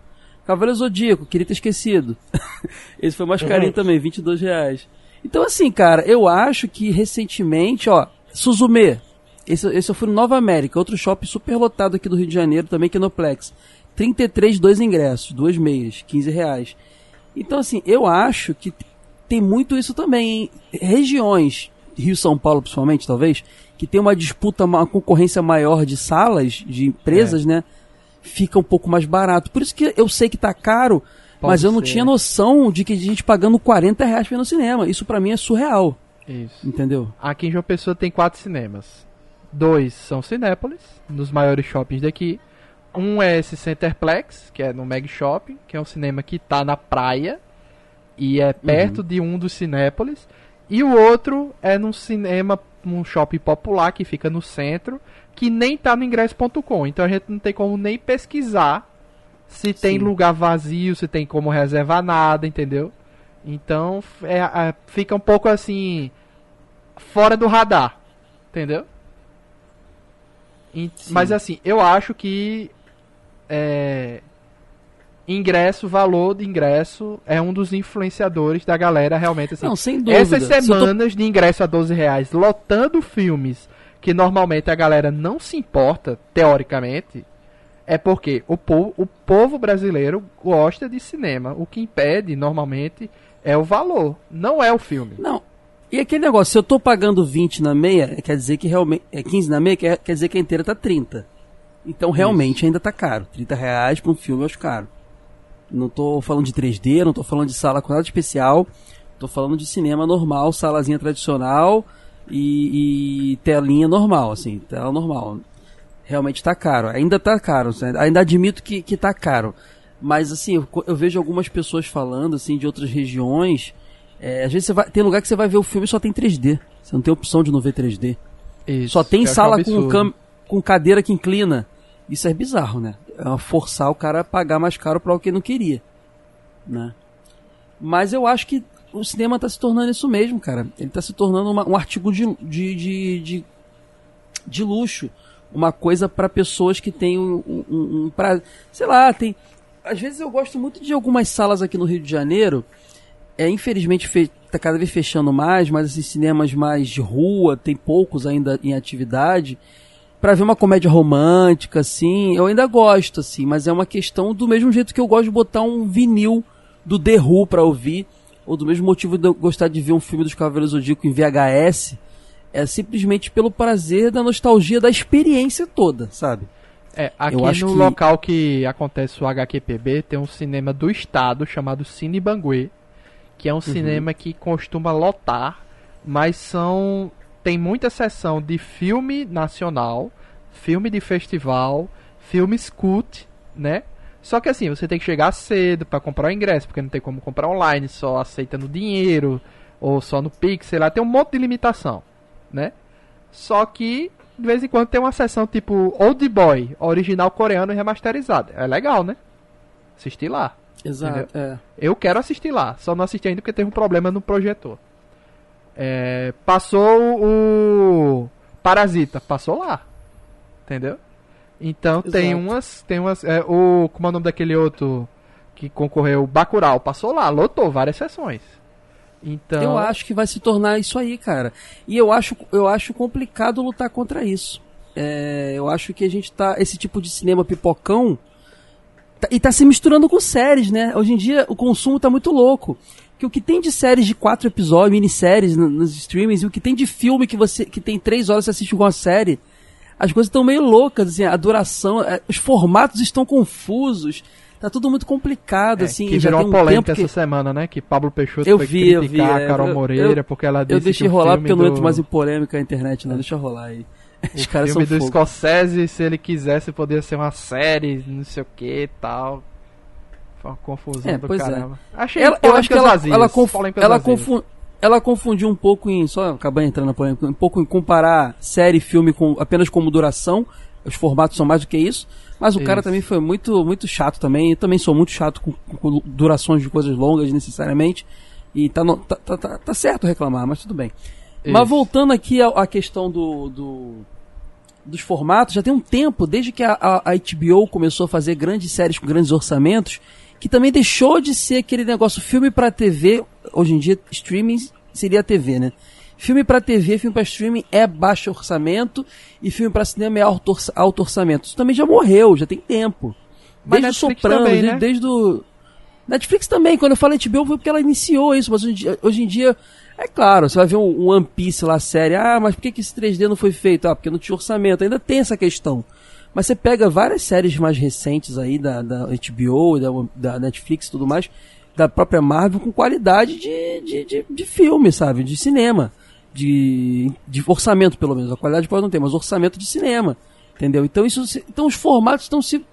[SPEAKER 3] Cavaleiro Zodíaco, queria ter esquecido. Esse foi mais carinho também, 22 reais. Então, assim, cara, eu acho que recentemente, ó, Suzume. Esse, esse eu fui no Nova América, outro shopping super lotado aqui do Rio de Janeiro, também Kinoplex. 33, dois ingressos, duas meias, 15 reais. Então, assim, eu acho que tem muito isso também. Em regiões, Rio São Paulo principalmente, talvez, que tem uma disputa, uma concorrência maior de salas, de empresas, né? fica um pouco mais barato. Por isso que eu sei que tá caro,
[SPEAKER 1] Pode
[SPEAKER 3] mas eu não
[SPEAKER 1] ser.
[SPEAKER 3] tinha noção de que a gente pagando 40 reais pra ir no cinema. Isso pra mim é surreal,
[SPEAKER 1] Isso.
[SPEAKER 3] entendeu?
[SPEAKER 1] Aqui em João Pessoa tem quatro cinemas. Dois são Cinépolis, nos maiores shoppings daqui. Um é esse Centerplex, que é no Meg Shopping, que é um cinema que tá na praia e é perto de um dos Cinépolis. E o outro é num cinema, num shopping popular que fica no centro, que nem tá no ingresso.com. Então a gente não tem como nem pesquisar se tem
[SPEAKER 3] Sim.
[SPEAKER 1] lugar vazio, se tem como reservar nada, entendeu? Então é, é, fica um pouco assim fora do radar, entendeu? E- mas assim, eu acho que é, ingresso, valor de ingresso é um dos influenciadores da galera realmente assim.
[SPEAKER 3] Não, sem dúvida.
[SPEAKER 1] Essas
[SPEAKER 3] Se eu tô-
[SPEAKER 1] semanas de ingresso a 12 reais, lotando filmes que normalmente a galera não se importa, teoricamente, é porque o povo, o povo brasileiro gosta de cinema. O que impede, normalmente, é o valor, não é o filme.
[SPEAKER 3] Não. E aquele negócio, se eu tô pagando 20 na meia, quer dizer que realmente. É 15 na meia, quer, quer dizer que a inteira tá 30. Então realmente ainda tá caro. 30 reais pra um filme eu acho caro. Não tô falando de 3D, não tô falando de sala com nada especial. Tô falando de cinema normal, salazinha tradicional e, e telinha normal, assim, tela normal. Realmente tá caro. Ainda tá caro. né? Ainda admito que, que tá caro. Mas assim, eu, eu vejo algumas pessoas falando assim de outras regiões. É, às vezes você vai, tem lugar que você vai ver o filme e só tem 3D. Você não tem opção de não ver 3D.
[SPEAKER 1] Isso,
[SPEAKER 3] Só tem
[SPEAKER 1] um
[SPEAKER 3] sala com, cam- com cadeira que inclina. Isso é bizarro, né? É forçar o cara a pagar mais caro para o que não queria. Né? Mas eu acho que o cinema tá se tornando isso mesmo, cara. Ele tá se tornando uma- um artigo de, de, de, de, de luxo. Uma coisa para pessoas que têm um, um, um, pra, sei lá, tem. Às vezes eu gosto muito de algumas salas aqui no Rio de Janeiro. É, infelizmente fe, tá cada vez fechando mais, mas esses cinemas mais de rua, tem poucos ainda em atividade. Pra ver uma comédia romântica, assim, eu ainda gosto, assim, mas é uma questão do mesmo jeito que eu gosto de botar um vinil do The Who pra ouvir, ou do mesmo motivo de eu gostar de ver um filme dos Cavaleiros Zodíaco em VHS, é simplesmente pelo prazer da nostalgia da experiência toda, sabe?
[SPEAKER 1] É, aqui
[SPEAKER 3] Eu
[SPEAKER 1] no
[SPEAKER 3] que-
[SPEAKER 1] local que acontece o HQPB tem um cinema do estado chamado Cine Banguê, que
[SPEAKER 3] Uhum.
[SPEAKER 1] é um cinema que costuma lotar, mas são tem muita sessão de filme nacional, filme de festival, filmes cult, né? Só que assim, você tem que chegar cedo para comprar o ingresso, porque não tem como comprar online, só aceita no dinheiro ou só no Pix, sei lá, tem um monte de limitação, né? Só que de vez em quando tem uma sessão tipo Old Boy, original coreano e remasterizado. É legal, né? Assistir lá.
[SPEAKER 3] Exato. É.
[SPEAKER 1] Eu quero assistir lá, só não assisti ainda porque teve um problema no projetor. É, passou o Parasita, passou lá. Entendeu? Então tem
[SPEAKER 3] Exato.
[SPEAKER 1] umas, tem umas, é, o como é o nome daquele outro que concorreu, Bacurau, passou lá, lotou várias sessões. Então,
[SPEAKER 3] Eu acho que vai se tornar isso aí, cara. E eu acho, eu acho complicado lutar contra isso. É, eu acho que a gente tá. Esse tipo de cinema pipocão. tá- e tá se misturando com séries, né? Hoje em dia o consumo tá muito louco. Que o que tem de séries de quatro episódios, minisséries no- nos streamings, e o que tem de filme que você que tem três horas você assiste uma série, as coisas estão meio loucas, assim, a duração, é, os formatos estão confusos, tá tudo muito complicado,
[SPEAKER 1] é,
[SPEAKER 3] assim.
[SPEAKER 1] que virou uma
[SPEAKER 3] um
[SPEAKER 1] polêmica essa
[SPEAKER 3] que...
[SPEAKER 1] semana, né? Que Pablo Peixoto
[SPEAKER 3] Eu
[SPEAKER 1] foi
[SPEAKER 3] vi, eu vi,
[SPEAKER 1] criticar
[SPEAKER 3] é,
[SPEAKER 1] a Carol Moreira
[SPEAKER 3] eu-
[SPEAKER 1] porque ela disse
[SPEAKER 3] Eu deixei rolar porque eu não entro mais em polêmica na internet, não. Deixa rolar aí. Os
[SPEAKER 1] O
[SPEAKER 3] caras
[SPEAKER 1] filme
[SPEAKER 3] são
[SPEAKER 1] do
[SPEAKER 3] fogo.
[SPEAKER 1] Scorsese, se ele quisesse, poderia ser uma série, não sei o que e tal. Foi uma confusão
[SPEAKER 3] É,
[SPEAKER 1] do
[SPEAKER 3] é.
[SPEAKER 1] caramba. Achei
[SPEAKER 3] Ela, eu acho que ela,
[SPEAKER 1] vazias,
[SPEAKER 3] ela, conf- ela, confu- ela confundiu um pouco em. Só acabar entrando na polêmica, um pouco em comparar série e filme com, apenas como duração. Os formatos são mais do que isso. Mas o cara
[SPEAKER 1] Isso.
[SPEAKER 3] também foi muito, muito chato também. Eu também sou muito chato com, com durações de coisas longas, necessariamente. E tá, no- tá, tá, tá- tá certo reclamar, mas tudo bem. Mas
[SPEAKER 1] Isso.
[SPEAKER 3] voltando aqui à, questão do, do- dos formatos, já tem um tempo, desde que a, a- a HBO começou a fazer grandes séries com grandes orçamentos, que também deixou de ser aquele negócio filme pra TV, hoje em dia streaming seria TV, né? Filme pra TV, filme pra streaming é baixo orçamento e filme pra cinema é alto, alto orçamento. Isso também já morreu, já tem tempo. Desde o Sopranos,
[SPEAKER 1] também,
[SPEAKER 3] desde,
[SPEAKER 1] né?
[SPEAKER 3] desde o... Netflix também, quando eu falo HBO foi porque ela iniciou isso, mas hoje em dia, hoje em dia é claro, você vai ver um, um One Piece lá, série, ah, mas por que, que esse 3D não foi feito? Ah, porque não tinha orçamento, ainda tem essa questão. Mas você pega várias séries mais recentes aí da, da HBO, da, da Netflix e tudo mais, da própria Marvel, com qualidade de, de, de, de filme, sabe? De cinema. De, de orçamento, pelo menos. A qualidade pode não ter, mas orçamento de cinema. Entendeu? Então, isso, então os formatos estão se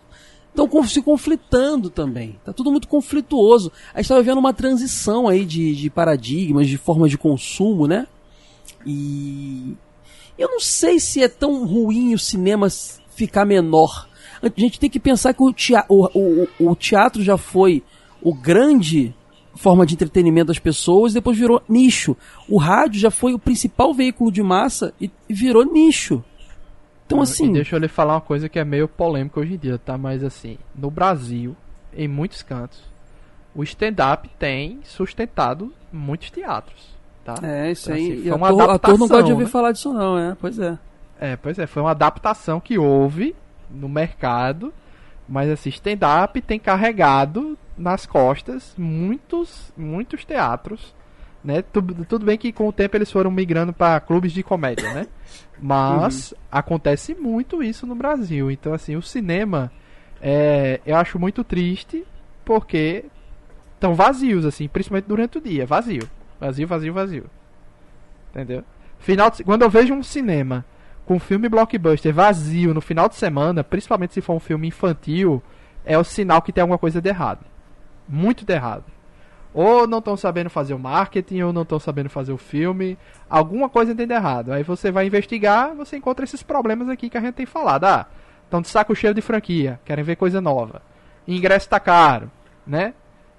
[SPEAKER 3] estão se conflitando também. Tá tudo muito conflituoso. A gente estava vendo uma transição aí de, de paradigmas, de formas de consumo, né? E eu não sei se é tão ruim o cinema ficar menor. A gente tem que pensar que o teatro, o, o, o teatro já foi o grande forma de entretenimento das pessoas e depois virou nicho. O rádio já foi o principal veículo de massa e virou nicho. Então, assim.
[SPEAKER 1] E deixa eu lhe falar uma coisa que é meio polêmica hoje em dia, tá? Mas, assim, no Brasil, em muitos cantos, o stand-up tem sustentado muitos teatros, tá?
[SPEAKER 3] É, isso então, aí. Assim, foi uma ator, adaptação, ator não pode ouvir né? falar disso, não, é? Pois é.
[SPEAKER 1] É, pois é. Foi uma adaptação que houve no mercado, mas, assim, stand-up tem carregado nas costas muitos, muitos teatros né? Tudo, tudo bem que com o tempo eles foram migrando para clubes de comédia, né? Mas uhum. acontece muito isso no Brasil. Então, assim, o cinema é, eu acho muito triste porque estão vazios, assim, principalmente durante o dia. Vazio. Vazio, vazio, vazio. Entendeu? Final de, quando eu vejo um cinema com filme blockbuster vazio no final de semana, principalmente se for um filme infantil, é o sinal que tem alguma coisa de errado. Muito de errado ou não estão sabendo fazer o marketing, ou não estão sabendo fazer o filme, alguma coisa entende errado. Aí você vai investigar, você encontra esses problemas aqui que a gente tem falado. Ah, estão de saco cheio de franquia, querem ver coisa nova. Ingresso está caro, né?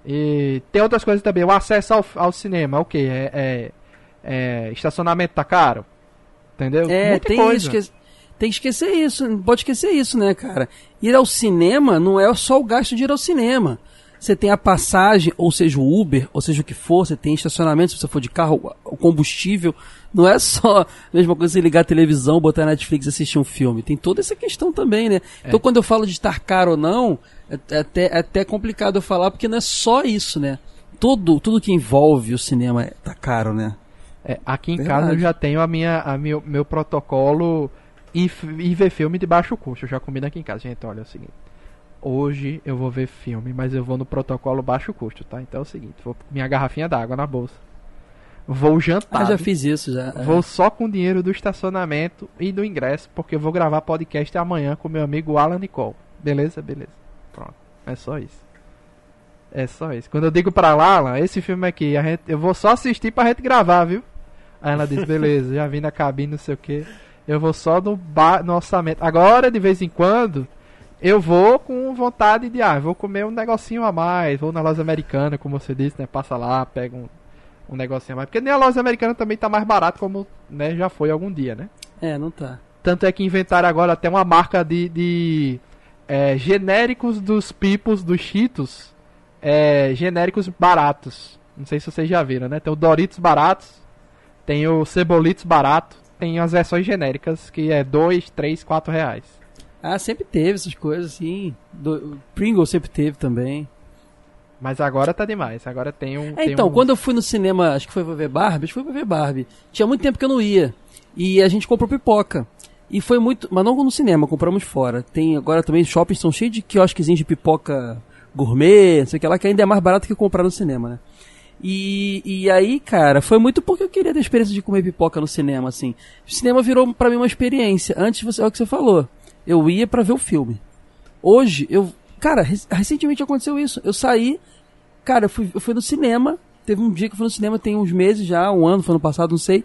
[SPEAKER 1] E tem outras coisas também. O acesso ao, ao cinema, o que? É, é, é, estacionamento tá caro? Entendeu?
[SPEAKER 3] É, Muita tem coisa. tem que esquecer isso, não pode esquecer isso, né, cara? Ir ao cinema não é só o gasto de ir ao cinema. Você tem a passagem, ou seja, o Uber, ou seja o que for, você tem estacionamento se você for de carro, o combustível. Não é só a mesma coisa você ligar a televisão, botar na Netflix e assistir um filme. Tem toda essa questão também, né? É. Então quando eu falo de estar caro ou não, é, é até, é até complicado eu falar, porque não é só isso, né? Tudo, tudo que envolve o cinema é, tá caro, né?
[SPEAKER 1] É, aqui em Verdade. casa eu já tenho a minha, a meu, meu protocolo e, e ver filme de baixo custo. Eu já combino aqui em casa. Gente, olha é o seguinte hoje eu vou ver filme, mas eu vou no protocolo baixo custo, tá? Então é o seguinte, vou minha garrafinha d'água na bolsa. Vou jantar.
[SPEAKER 3] Ah, já fiz isso já.
[SPEAKER 1] É. Vou só com o dinheiro do estacionamento e do ingresso, porque eu vou gravar podcast amanhã com meu amigo Alan Nicole. Beleza? Beleza. Pronto. É só isso. É só isso. Quando eu digo pra Lala, esse filme aqui, a gente, eu vou só assistir pra gente gravar, viu? Aí ela diz, beleza, já vim na cabine, não sei o que. Eu vou só no, bar, no orçamento. Agora, de vez em quando, eu vou com vontade de, ah, vou comer um negocinho a mais, vou na loja americana, como você disse, né? Passa lá, pega um, um negocinho a mais. Porque nem a loja americana também tá mais barato como né, já foi algum dia, né?
[SPEAKER 3] É, não tá.
[SPEAKER 1] Tanto é que inventaram agora até uma marca de, de é, genéricos dos pipos, dos cheetos, é, genéricos baratos. Não sei se vocês já viram, né? Tem o Doritos baratos, tem o Cebolitos barato, tem as versões genéricas que é 2, 3, 4 reais.
[SPEAKER 3] Ah, sempre teve essas coisas, assim. Do, Pringle sempre teve também.
[SPEAKER 1] Mas agora tá demais. Agora tem um.
[SPEAKER 3] É, tem então,
[SPEAKER 1] um...
[SPEAKER 3] quando eu fui no cinema, acho que foi pra ver Barbie, acho que foi pra ver Barbie. Tinha muito tempo que eu não ia. E a gente comprou pipoca. E foi muito. Mas não no cinema, compramos fora. Tem agora também shoppings são cheios de quiosquezinhos de pipoca gourmet, não sei o que lá, que ainda é mais barato que comprar no cinema, né? E, e aí, cara, foi muito porque eu queria ter a experiência de comer pipoca no cinema, assim. O cinema virou para mim uma experiência. Antes, você, é o que você falou eu ia para ver o filme. Hoje, eu. Cara, recentemente aconteceu isso. Eu saí, cara, eu fui, eu fui no cinema. Teve um dia que eu fui no cinema, tem uns meses já, um ano, foi ano passado, não sei.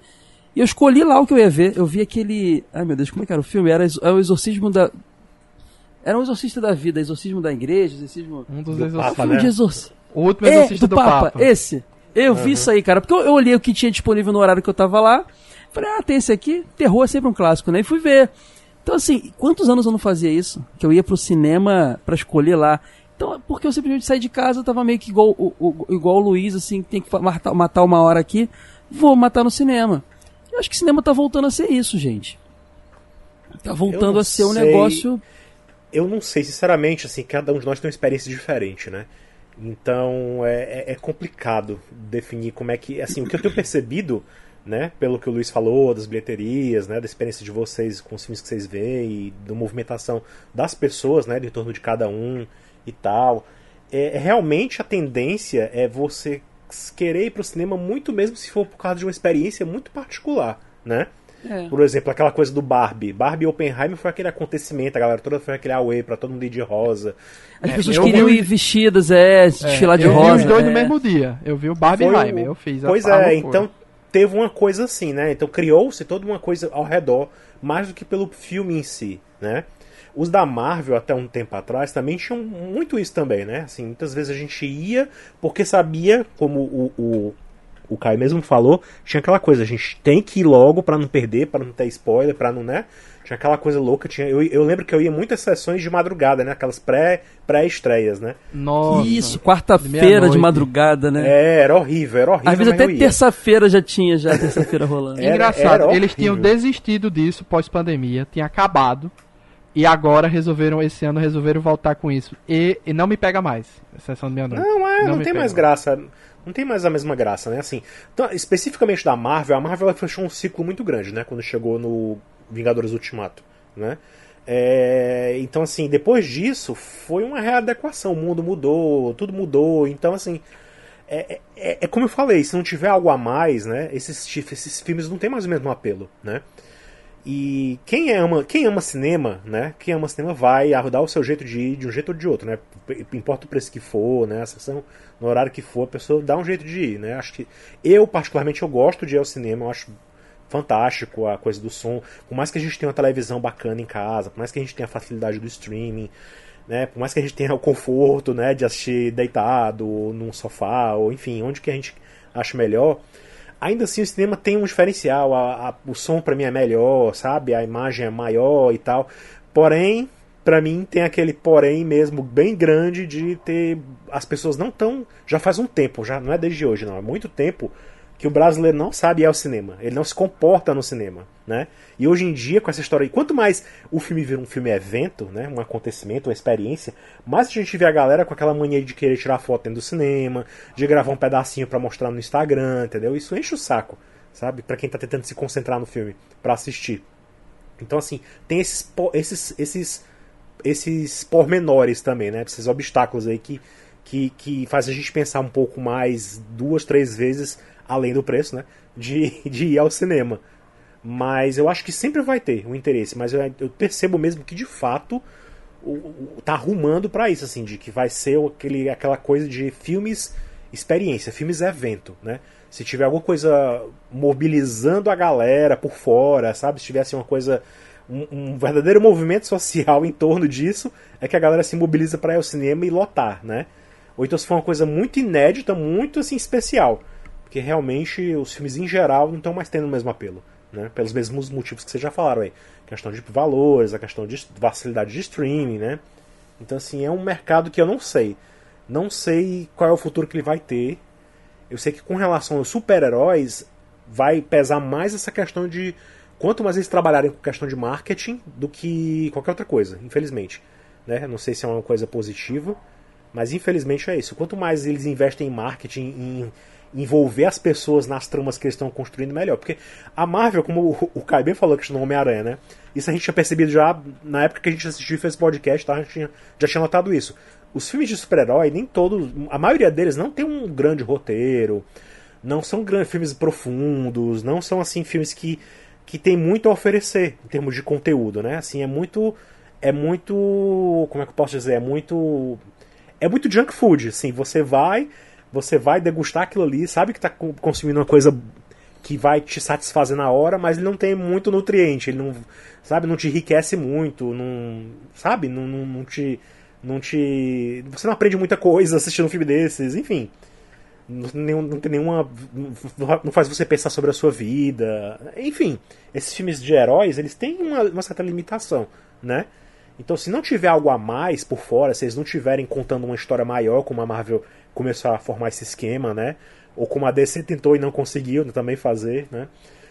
[SPEAKER 3] E eu escolhi lá o que eu ia ver. Eu vi aquele. Ai meu Deus, como é que era o filme? Era, era é o Exorcismo da. Era um exorcista da vida, exorcismo da igreja, exorcismo.
[SPEAKER 1] Um dos exorcistas.
[SPEAKER 3] Né? Exorc...
[SPEAKER 1] O último é, exorcista
[SPEAKER 3] é, do, do Papa, Papa, Esse. Eu uhum. vi isso aí, cara. Porque eu, eu olhei o que tinha disponível no horário que eu tava lá. Falei, ah, tem esse aqui. Terror é sempre um clássico, né? E fui ver. Então, assim, quantos anos eu não fazia isso? Que eu ia pro cinema para escolher lá. Então, porque eu simplesmente saí de casa, eu tava meio que igual, o, o, igual o Luiz, assim, tem que matar, matar uma hora aqui, vou matar no cinema. Eu acho que o cinema tá voltando a ser isso, gente. Tá voltando a ser um negócio.
[SPEAKER 2] Eu não sei, sinceramente, assim, cada um de nós tem uma experiência diferente, né? Então é, é, é complicado definir como é que. Assim, o que eu tenho percebido né? Pelo que o Luiz falou, das bilheterias, né? Da experiência de vocês com os filmes que vocês veem e da movimentação das pessoas, né? Em torno de cada um e tal. É, realmente a tendência é você querer ir pro cinema muito mesmo se for por causa de uma experiência muito particular, né? É. Por exemplo, aquela coisa do Barbie. Barbie e Oppenheimer foi aquele acontecimento, a galera toda foi aquele away pra todo mundo ir de rosa.
[SPEAKER 3] As é, pessoas queriam vi... ir vestidas, é, desfilar é, de
[SPEAKER 1] eu
[SPEAKER 3] rosa.
[SPEAKER 1] Eu vi os dois no é. mesmo dia. Eu vi o Barbie foi Heimer, eu fiz.
[SPEAKER 2] Pois
[SPEAKER 1] a,
[SPEAKER 2] é, então teve uma coisa assim, né? Então criou-se toda uma coisa ao redor, mais do que pelo filme em si, né? Os da Marvel, até um tempo atrás, também tinham muito isso também, né? Assim, muitas vezes a gente ia porque sabia, como o, o, o Caio mesmo falou, tinha aquela coisa, a gente tem que ir logo para não perder, para não ter spoiler, para não, né? Tinha aquela coisa louca, tinha, eu, eu lembro que eu ia muitas sessões de madrugada, né? Aquelas pré, pré-estreias, né?
[SPEAKER 3] Nossa. Isso, quarta-feira de madrugada, né?
[SPEAKER 2] É, era horrível, era horrível.
[SPEAKER 3] Às vezes até terça-feira já tinha, já terça-feira rolando.
[SPEAKER 1] É engraçado, era eles tinham desistido disso pós-pandemia, tinha acabado. E agora resolveram, esse ano, resolveram voltar com isso. E, e não me pega mais, exceção do meia-noite.
[SPEAKER 2] Não, é, não, não tem mais graça. Não tem mais a mesma graça, né? Assim, então, especificamente da Marvel, a Marvel fechou um ciclo muito grande, né? Quando chegou no Vingadores Ultimato, né? É, então, assim, depois disso, foi uma readequação. O mundo mudou, tudo mudou. Então, assim, é, é, é como eu falei, se não tiver algo a mais, né? Esses, esses filmes não tem mais o mesmo apelo, né? E quem ama, quem ama cinema, né? Quem ama cinema vai dar o seu jeito de ir de um jeito ou de outro, né? Importa o preço que for, né? A sessão no horário que for, a pessoa dá um jeito de ir, né? Acho que eu particularmente eu gosto de ir ao cinema, eu acho fantástico a coisa do som. Por mais que a gente tenha uma televisão bacana em casa, por mais que a gente tenha a facilidade do streaming, né? Por mais que a gente tenha o conforto, né, de assistir deitado, num sofá, ou enfim, onde que a gente acha melhor, ainda assim o cinema tem um diferencial, a, a, o som para mim é melhor, sabe? A imagem é maior e tal. Porém, para mim tem aquele porém mesmo bem grande de ter as pessoas não tão já faz um tempo, já não é desde hoje não, é muito tempo que o brasileiro não sabe ir ao cinema, ele não se comporta no cinema, né? E hoje em dia com essa história, quanto mais o filme vira um filme evento, né, um acontecimento, uma experiência, mais a gente vê a galera com aquela mania de querer tirar foto dentro do cinema, de gravar um pedacinho para mostrar no Instagram, entendeu? Isso enche o saco, sabe? Para quem tá tentando se concentrar no filme para assistir. Então assim, tem esses esses esses esses pormenores também, né? Esses obstáculos aí que que, que faz a gente pensar um pouco mais, duas, três vezes além do preço, né? De, de ir ao cinema. Mas eu acho que sempre vai ter um interesse. Mas eu, eu percebo mesmo que de fato o, o, tá arrumando para isso, assim, de que vai ser aquele, aquela coisa de filmes experiência, filmes evento, né? Se tiver alguma coisa mobilizando a galera por fora, sabe? Se tivesse uma coisa. Um, um verdadeiro movimento social em torno disso, é que a galera se mobiliza para ir ao cinema e lotar, né? Ou então se for uma coisa muito inédita, muito assim especial porque realmente os filmes em geral não estão mais tendo o mesmo apelo, né? Pelos mesmos motivos que vocês já falaram aí, a questão de valores, a questão de facilidade de streaming, né? Então assim é um mercado que eu não sei, não sei qual é o futuro que ele vai ter. Eu sei que com relação aos super-heróis vai pesar mais essa questão de quanto mais eles trabalharem com questão de marketing do que qualquer outra coisa, infelizmente. Né? Não sei se é uma coisa positiva, mas infelizmente é isso. Quanto mais eles investem em marketing, em envolver as pessoas nas tramas que eles estão construindo melhor. Porque a Marvel, como o, o bem falou que no Homem-Aranha, né? Isso a gente tinha percebido já na época que a gente assistiu e fez podcast, tá? a gente tinha, já tinha notado isso. Os filmes de super-herói, nem todos, a maioria deles não tem um grande roteiro, não são grandes filmes profundos, não são assim filmes que que tem muito a oferecer em termos de conteúdo, né? Assim, é muito é muito, como é que eu posso dizer, é muito é muito junk food, assim, você vai você vai degustar aquilo ali, sabe que está consumindo uma coisa que vai te satisfazer na hora, mas ele não tem muito nutriente, ele não, sabe, não te enriquece muito, não, sabe, não, não, não te não te você não aprende muita coisa assistindo um filme desses, enfim. Não, não tem nenhuma. Não faz você pensar sobre a sua vida. Enfim, esses filmes de heróis, eles têm uma, uma certa limitação, né? Então, se não tiver algo a mais por fora, se eles não estiverem contando uma história maior, como a Marvel começou a formar esse esquema, né? Ou como a DC tentou e não conseguiu também fazer, né?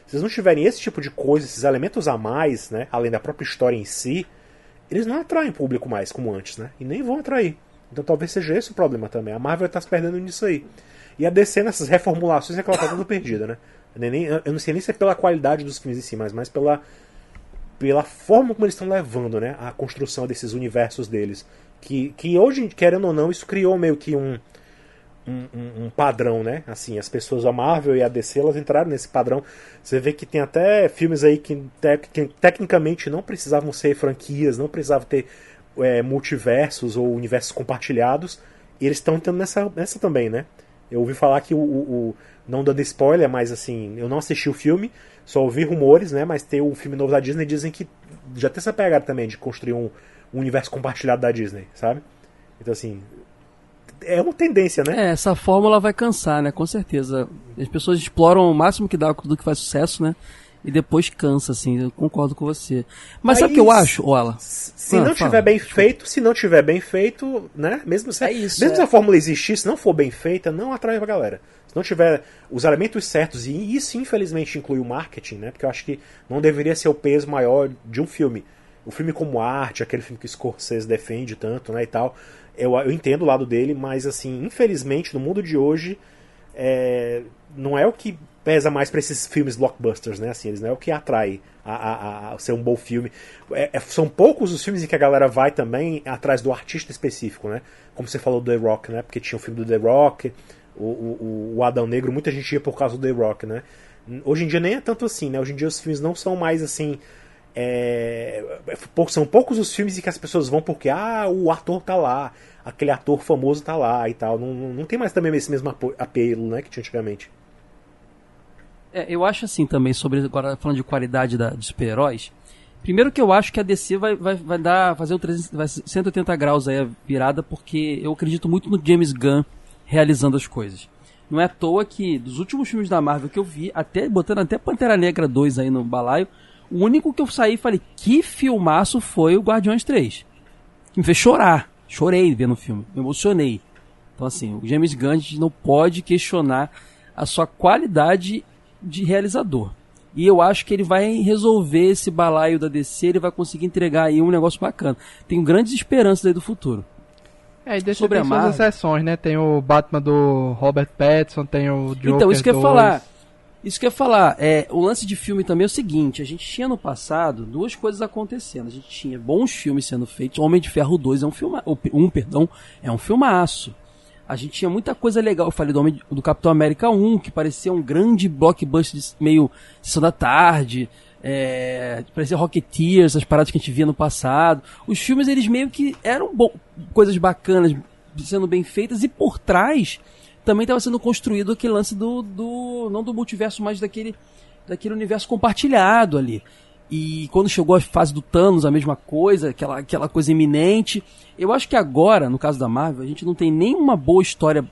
[SPEAKER 2] Se eles não tiverem esse tipo de coisa, esses elementos a mais, né? Além da própria história em si, eles não atraem público mais como antes, né? E nem vão atrair. Então talvez seja esse o problema também. A Marvel está se perdendo nisso aí. E a DC nessas reformulações é que ela tá toda perdida, né? Nem, eu não sei nem se é pela qualidade dos filmes em si, mas mais pela, pela forma como eles estão levando né, a construção desses universos deles. Que, que hoje, querendo ou não, isso criou meio que um, um, um, padrão, né? Assim, as pessoas, a Marvel e a DC, elas entraram nesse padrão. Você vê que tem até filmes aí que, tec, que tecnicamente não precisavam ser franquias, não precisavam ter é, multiversos ou universos compartilhados, e eles estão entrando nessa, nessa também, né? Eu ouvi falar que o, o, o, Não dando spoiler, mas assim, eu não assisti o filme, só ouvi rumores, né? Mas tem o filme novo da Disney dizem que já tem essa pegada também de construir um, um universo compartilhado da Disney, sabe? Então assim, é uma tendência, né?
[SPEAKER 3] É, essa fórmula vai cansar, né? Com certeza. As pessoas exploram o máximo que dá do que faz sucesso, né? E depois cansa, assim, eu concordo com você. Mas Aí, sabe o que eu acho, Ola?
[SPEAKER 2] Se ah, não fala. tiver bem feito, se não tiver bem feito, né? Mesmo se, é isso, mesmo é. se a fórmula existir, se não for bem feita, não atrai pra galera. Se não tiver os elementos certos, e isso infelizmente inclui o marketing, né? Porque eu acho que não deveria ser o peso maior de um filme. O filme como arte, aquele filme que o Scorsese defende tanto, né, e tal eu, eu entendo o lado dele, mas assim, infelizmente, no mundo de hoje, é, não é o que pesa mais para esses filmes blockbusters, né? Assim, eles não é o que atrai a, a, a ser um bom filme. É, é, são poucos os filmes em que a galera vai também atrás do artista específico, né? Como você falou do The Rock, né? Porque tinha o filme do The Rock, o, o, o Adão Negro, muita gente ia por causa do The Rock, né? Hoje em dia nem é tanto assim, né? Hoje em dia os filmes não são mais assim é, são poucos os filmes em que as pessoas vão porque ah, o ator tá lá, aquele ator famoso tá lá e tal. Não, não tem mais também esse mesmo apelo né, que tinha antigamente.
[SPEAKER 3] É, eu acho assim também, sobre agora falando de qualidade da, de super-heróis. Primeiro que eu acho que a DC vai, vai, vai dar fazer o 300, vai 180 graus aí a virada, porque eu acredito muito no James Gunn realizando as coisas. Não é à toa que dos últimos filmes da Marvel que eu vi, até botando até Pantera Negra 2 aí no balaio, o único que eu saí e falei, que filmaço foi o Guardiões 3. Que me fez chorar. Chorei vendo o filme. Me emocionei. Então, assim, o James Gunn não pode questionar a sua qualidade de realizador. E eu acho que ele vai resolver esse balaio da DC, ele vai conseguir entregar aí um negócio bacana. Tenho grandes esperanças aí do futuro.
[SPEAKER 1] É, e deixa Sobre tem suas exceções, né? Tem o Batman do Robert Pattinson, tem o Joker
[SPEAKER 3] Então, isso que eu ia falar. Isso que eu ia falar, é, o lance de filme também é o seguinte, a gente tinha no passado duas coisas acontecendo. A gente tinha bons filmes sendo feitos, Homem de Ferro 2 é um filme, um, perdão, é um filmaço. A gente tinha muita coisa legal. Eu falei do, Homem, do Capitão América 1, que parecia um grande blockbuster meio sessão da tarde. É, parecia Rocketeers, as paradas que a gente via no passado. Os filmes, eles meio que eram coisas bacanas, sendo bem feitas, e por trás também estava sendo construído aquele lance do, do. não do multiverso, mas daquele, daquele universo compartilhado ali. E quando chegou a fase do Thanos, a mesma coisa, aquela, aquela coisa iminente. Eu acho que agora, no caso da Marvel, a gente não tem nenhuma boa história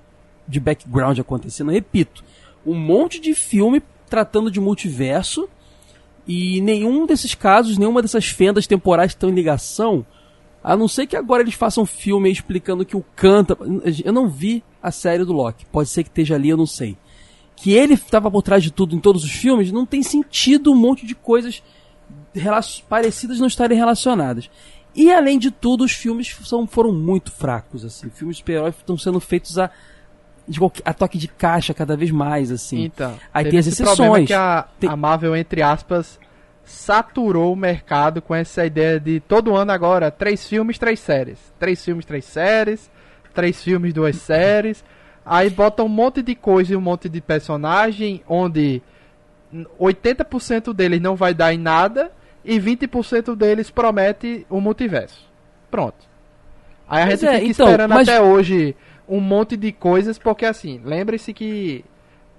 [SPEAKER 3] de background acontecendo. Eu repito, um monte de filme tratando de multiverso e nenhum desses casos, nenhuma dessas fendas temporais estão em ligação. A não ser que agora eles façam filme explicando que o canta. Eu não vi a série do Loki. Pode ser que esteja ali, eu não sei. Que ele estava por trás de tudo em todos os filmes, não tem sentido um monte de coisas parecidas não estarem relacionadas. E além de tudo, os filmes são, foram muito fracos, assim. Filmes de super estão sendo feitos a, a toque de caixa cada vez mais, assim.
[SPEAKER 1] Então, aí tem as exceções. que a, tem... a Marvel, entre aspas, saturou o mercado com essa ideia de todo ano agora, três filmes, três séries. Três filmes, três séries três filmes, duas séries. Aí bota um monte de coisa e um monte de personagem, onde 80% deles não vai dar em nada e 20% deles promete o multiverso. Pronto. Aí a gente é, fica então, esperando mas... até hoje um monte de coisas, porque assim, lembre-se que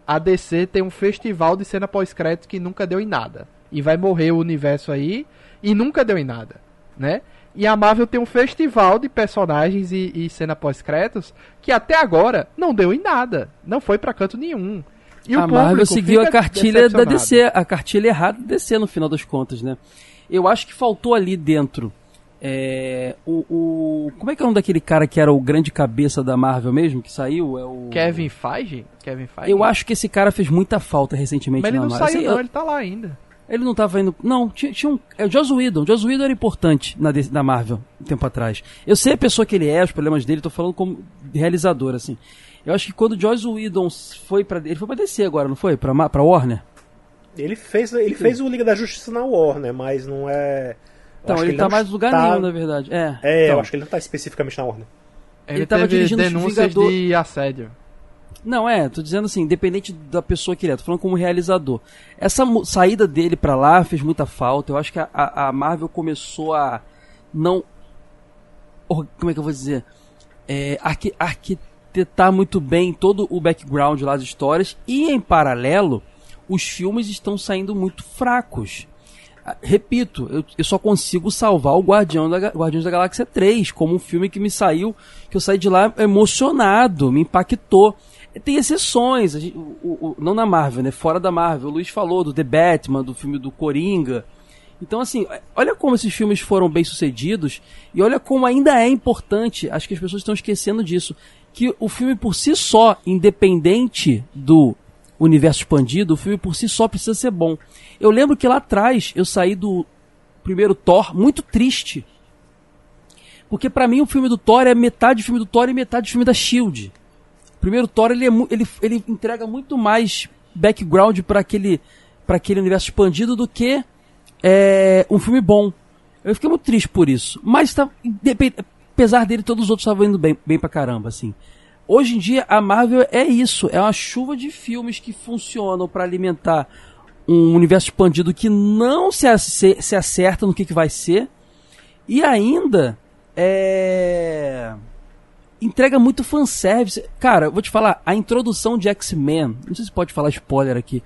[SPEAKER 1] a DC tem um festival de cena pós-crédito que nunca deu em nada. E vai morrer o universo aí e nunca deu em nada, né? E a Marvel tem um festival de personagens e, e cena pós-créditos que até agora não deu em nada. Não foi para canto nenhum.
[SPEAKER 3] E a Marvel seguiu a cartilha da DC, a cartilha errada da DC no final das contas, né? Eu acho que faltou ali dentro é, o, o, Como é que é o nome daquele cara que era o grande cabeça da Marvel mesmo, que saiu? É o...
[SPEAKER 1] Kevin Feige? Kevin
[SPEAKER 3] Feige? Eu acho que esse cara fez muita falta recentemente
[SPEAKER 1] Mas ele
[SPEAKER 3] não
[SPEAKER 1] Marvel. saiu assim, não, eu... ele tá lá ainda.
[SPEAKER 3] Ele não estava indo. Não, tinha, tinha um. É o Joss Whedon. O Joss Whedon era importante na, na Marvel um tempo atrás. Eu sei a pessoa que ele é, os problemas dele, tô falando como realizador, assim. Eu acho que quando o Joss Whedon foi para Ele foi pra DC agora, não foi? Pra, pra Warner?
[SPEAKER 2] Ele fez, ele fez o Liga da Justiça na Warner, mas não é.
[SPEAKER 3] Então, ele, ele tá mais lugar tá... nenhum, na verdade. É,
[SPEAKER 2] é
[SPEAKER 3] então.
[SPEAKER 2] eu acho que ele não tá especificamente na Warner.
[SPEAKER 1] Ele, ele tava dirigindo denúncias Vingador... de assédio.
[SPEAKER 3] Não, é, tô dizendo assim, independente da pessoa que ele é, tô falando como realizador. Essa saída dele para lá fez muita falta. Eu acho que a, a, Marvel começou a não. Como é que eu vou dizer? É, arqu, arquitetar muito bem todo o background lá das histórias. E em paralelo, os filmes estão saindo muito fracos. Ah, repito, eu, eu, só consigo salvar o Guardião da, Guardiões da Galáxia 3 como um filme que me saiu, que eu saí de lá emocionado, me impactou. Tem exceções, gente, o, o, não na Marvel, né? Fora da Marvel. O Luiz falou do The Batman, do filme do Coringa. Então, assim, olha como esses filmes foram bem sucedidos e olha como ainda é importante, acho que as pessoas estão esquecendo disso, que o filme por si só, independente do universo expandido, o filme por si só precisa ser bom. Eu lembro que lá atrás eu saí do primeiro Thor muito triste. Porque para mim o filme do Thor é metade do filme do Thor e metade do filme da Shield primeiro Thor ele, é, ele, ele entrega muito mais background para aquele, para aquele universo expandido do que é, um filme bom. Eu fiquei muito triste por isso. Mas tá, apesar dele, todos os outros estavam indo bem, bem pra caramba, assim. Hoje em dia, a Marvel é isso. É uma chuva de filmes que funcionam para alimentar um universo expandido que não se, se acerta no que, que vai ser. E ainda é entrega muito fanservice. Cara, vou te falar, a introdução de X-Men, não sei se pode falar spoiler aqui,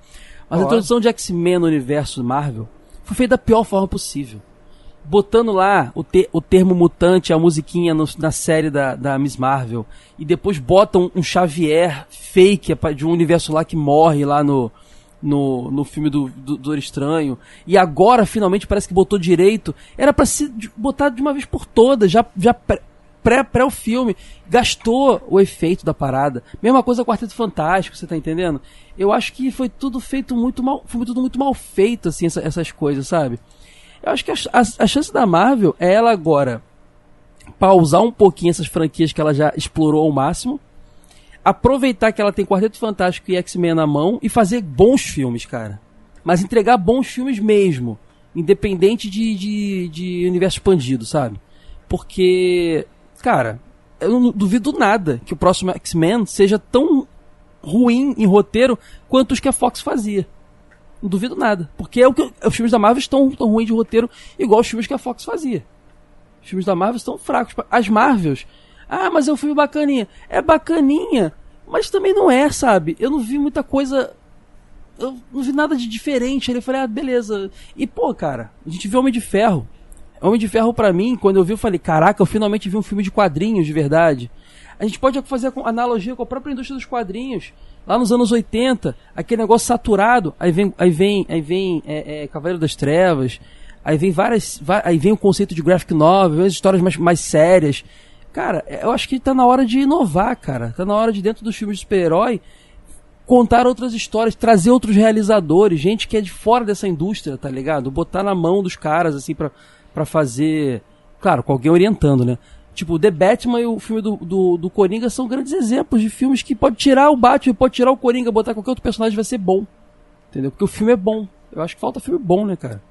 [SPEAKER 3] mas a introdução de X-Men no universo Marvel foi feita da pior forma possível. Botando lá o, te, o termo mutante, a musiquinha no, na série da, da Miss Marvel, e depois botam um Xavier fake de um universo lá que morre lá no, no, no filme do, do, do Estranho. E agora, finalmente, parece que botou direito. Era para se botar de uma vez por todas, já, já pré, pré o filme, gastou o efeito da parada. Mesma coisa com o Quarteto Fantástico, você tá entendendo? Eu acho que foi tudo feito muito mal, foi tudo muito mal feito, assim, essa, essas coisas, sabe? Eu acho que a, a, a chance da Marvel é ela agora pausar um pouquinho essas franquias que ela já explorou ao máximo, aproveitar que ela tem Quarteto Fantástico e X-Men na mão e fazer bons filmes, cara. Mas entregar bons filmes mesmo, independente de, de, de universo expandido, sabe? Porque cara, eu não duvido nada que o próximo X-Men seja tão ruim em roteiro quanto os que a Fox fazia. Não duvido nada. Porque é o que os filmes da Marvel estão tão ruins de roteiro igual os filmes que a Fox fazia. Os filmes da Marvel estão fracos. As Marvels. Ah, mas é um filme bacaninha. É bacaninha, mas também não é, sabe? Eu não vi muita coisa. Eu não vi nada de diferente. Ele falei, ah, beleza. E, pô, cara, a gente viu Homem de Ferro. Homem de Ferro para mim, quando eu vi, eu falei, caraca, eu finalmente vi um filme de quadrinhos de verdade. A gente pode fazer analogia com a própria indústria dos quadrinhos. Lá nos anos 80, aquele negócio saturado, aí vem, aí vem, aí vem é, é, Cavaleiro das Trevas, aí vem várias, aí vem o conceito de graphic novel, as histórias mais, mais sérias. Cara, eu acho que tá na hora de inovar, cara. Tá na hora de, dentro dos filmes de super-herói, contar outras histórias, trazer outros realizadores, gente que é de fora dessa indústria, tá ligado? Botar na mão dos caras, assim, pra, para fazer. Claro, com alguém orientando, né? Tipo, The Batman e o filme do, do, do Coringa são grandes exemplos de filmes que pode tirar o Batman, pode tirar o Coringa, botar qualquer outro personagem vai ser bom. Entendeu? Porque o filme é bom. Eu acho que falta filme bom, né, cara?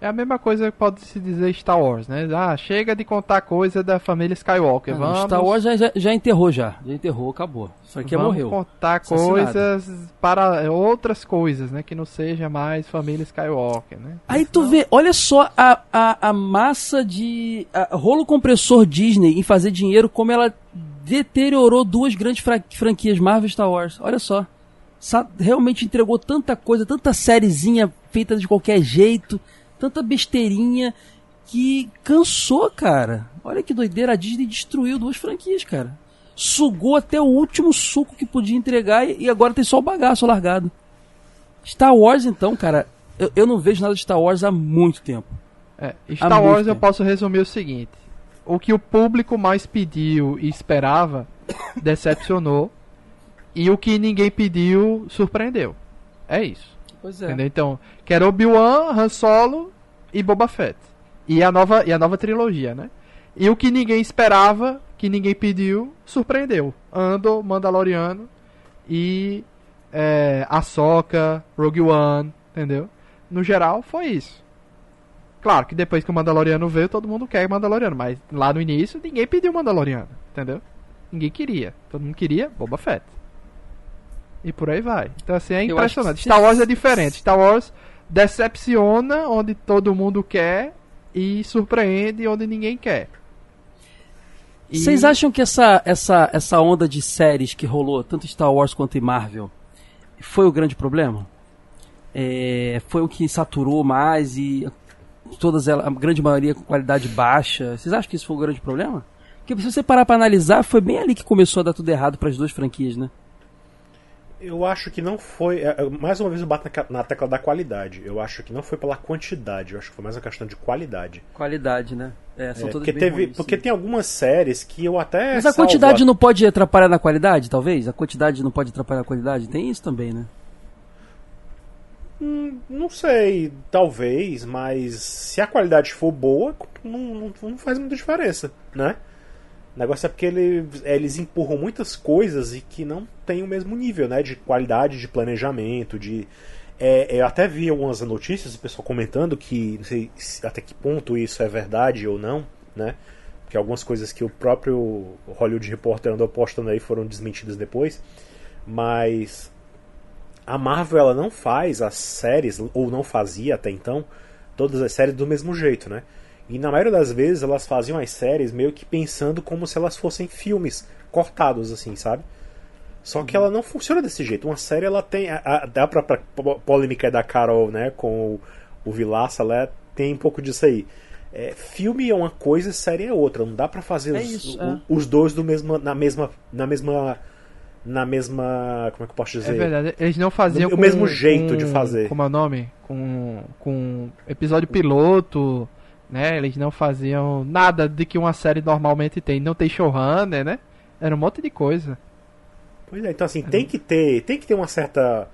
[SPEAKER 1] É a mesma coisa que pode se dizer Star Wars, né? Ah, chega de contar coisa da família Skywalker. Ah, vamos...
[SPEAKER 3] Star Wars já, já, já, enterrou já. Já enterrou, acabou. Isso aqui
[SPEAKER 1] vamos
[SPEAKER 3] morreu.
[SPEAKER 1] contar coisas para outras coisas, né? Que não seja mais família Skywalker, né?
[SPEAKER 3] Aí tu vê, olha só a, a, a massa de... A, rolo compressor Disney em fazer dinheiro, como ela deteriorou duas grandes franquias Marvel e Star Wars. Olha só. Sa realmente entregou tanta coisa, tanta sériezinha feita de qualquer jeito tanta besteirinha que cansou, cara. Olha que doideira, a Disney destruiu duas franquias, cara. Sugou até o último suco que podia entregar e agora tem só o bagaço largado. Star Wars, então, cara, eu, eu não vejo nada de Star Wars há muito tempo.
[SPEAKER 1] É, Star Wars eu posso resumir o seguinte: o que o público mais pediu e esperava decepcionou, e o que ninguém pediu surpreendeu. É isso.
[SPEAKER 3] Pois é.
[SPEAKER 1] Entendeu? Então, que era Obi-Wan, Han Solo e Boba Fett. E a nova, e a nova trilogia, né? E o que ninguém esperava, que ninguém pediu, surpreendeu. Andor, Mandaloriano e é, Ahsoka, Rogue One, entendeu? No geral, foi isso. Claro que depois que o Mandaloriano veio, todo mundo quer Mandaloriano, mas lá no início ninguém pediu Mandaloriano, entendeu? Ninguém queria. Todo mundo queria Boba Fett. E por aí vai. Então assim, é impressionante. Star Wars é diferente. Star Wars decepciona onde todo mundo quer e surpreende onde ninguém quer.
[SPEAKER 3] E... Vocês acham que essa, essa, essa onda de séries que rolou, tanto Star Wars quanto em Marvel, foi o grande problema? É, foi o que saturou mais e todas elas, a grande maioria com qualidade baixa. Vocês acham que isso foi o grande problema? Porque se você parar para analisar, foi bem ali que começou a dar tudo errado para as duas franquias, né?
[SPEAKER 2] Eu acho que não foi. É, mais uma vez eu bato na tecla da qualidade. Eu acho que não foi pela quantidade, eu acho que foi mais uma questão de qualidade.
[SPEAKER 3] Qualidade, né? É, são é,
[SPEAKER 2] todas porque teve, ruins, Porque sim. tem algumas séries que eu até.
[SPEAKER 3] Mas a salvo... quantidade não pode atrapalhar na qualidade, talvez? A quantidade não pode atrapalhar na qualidade? Tem isso também, né?
[SPEAKER 2] Hum, não sei, talvez, mas se a qualidade for boa, não, não, não faz muita diferença, né? O negócio é porque ele, eles empurram muitas coisas e que não tem o mesmo nível, né? De qualidade de planejamento, de. É, eu até vi algumas notícias, o pessoal comentando que não sei até que ponto isso é verdade ou não, né? Porque algumas coisas que o próprio Hollywood Reporter andou postando aí foram desmentidas depois. Mas a Marvel ela não faz as séries, ou não fazia até então, todas as séries do mesmo jeito, né? E na maioria das vezes elas faziam as séries meio que pensando como se elas fossem filmes cortados, assim, sabe? Só que ela não funciona desse jeito. Uma série ela tem. A, a, dá pra, pra polêmica da Carol, né? Com o, o Vilaça, ela tem um pouco disso aí. É, filme é uma coisa, série é outra. Não dá para fazer é os, isso, é. os, dois do mesmo, na mesma. Na mesma na mesma. Como é que eu posso dizer?
[SPEAKER 1] É verdade, eles não faziam.
[SPEAKER 2] o mesmo jeito
[SPEAKER 1] com,
[SPEAKER 2] de fazer.
[SPEAKER 1] Como é o nome? Com, com episódio piloto, né? Eles não faziam nada de que uma série normalmente tem. Não tem showrunner, né? Era um monte de coisa.
[SPEAKER 2] Pois é, então assim, tem que ter, tem que ter uma certa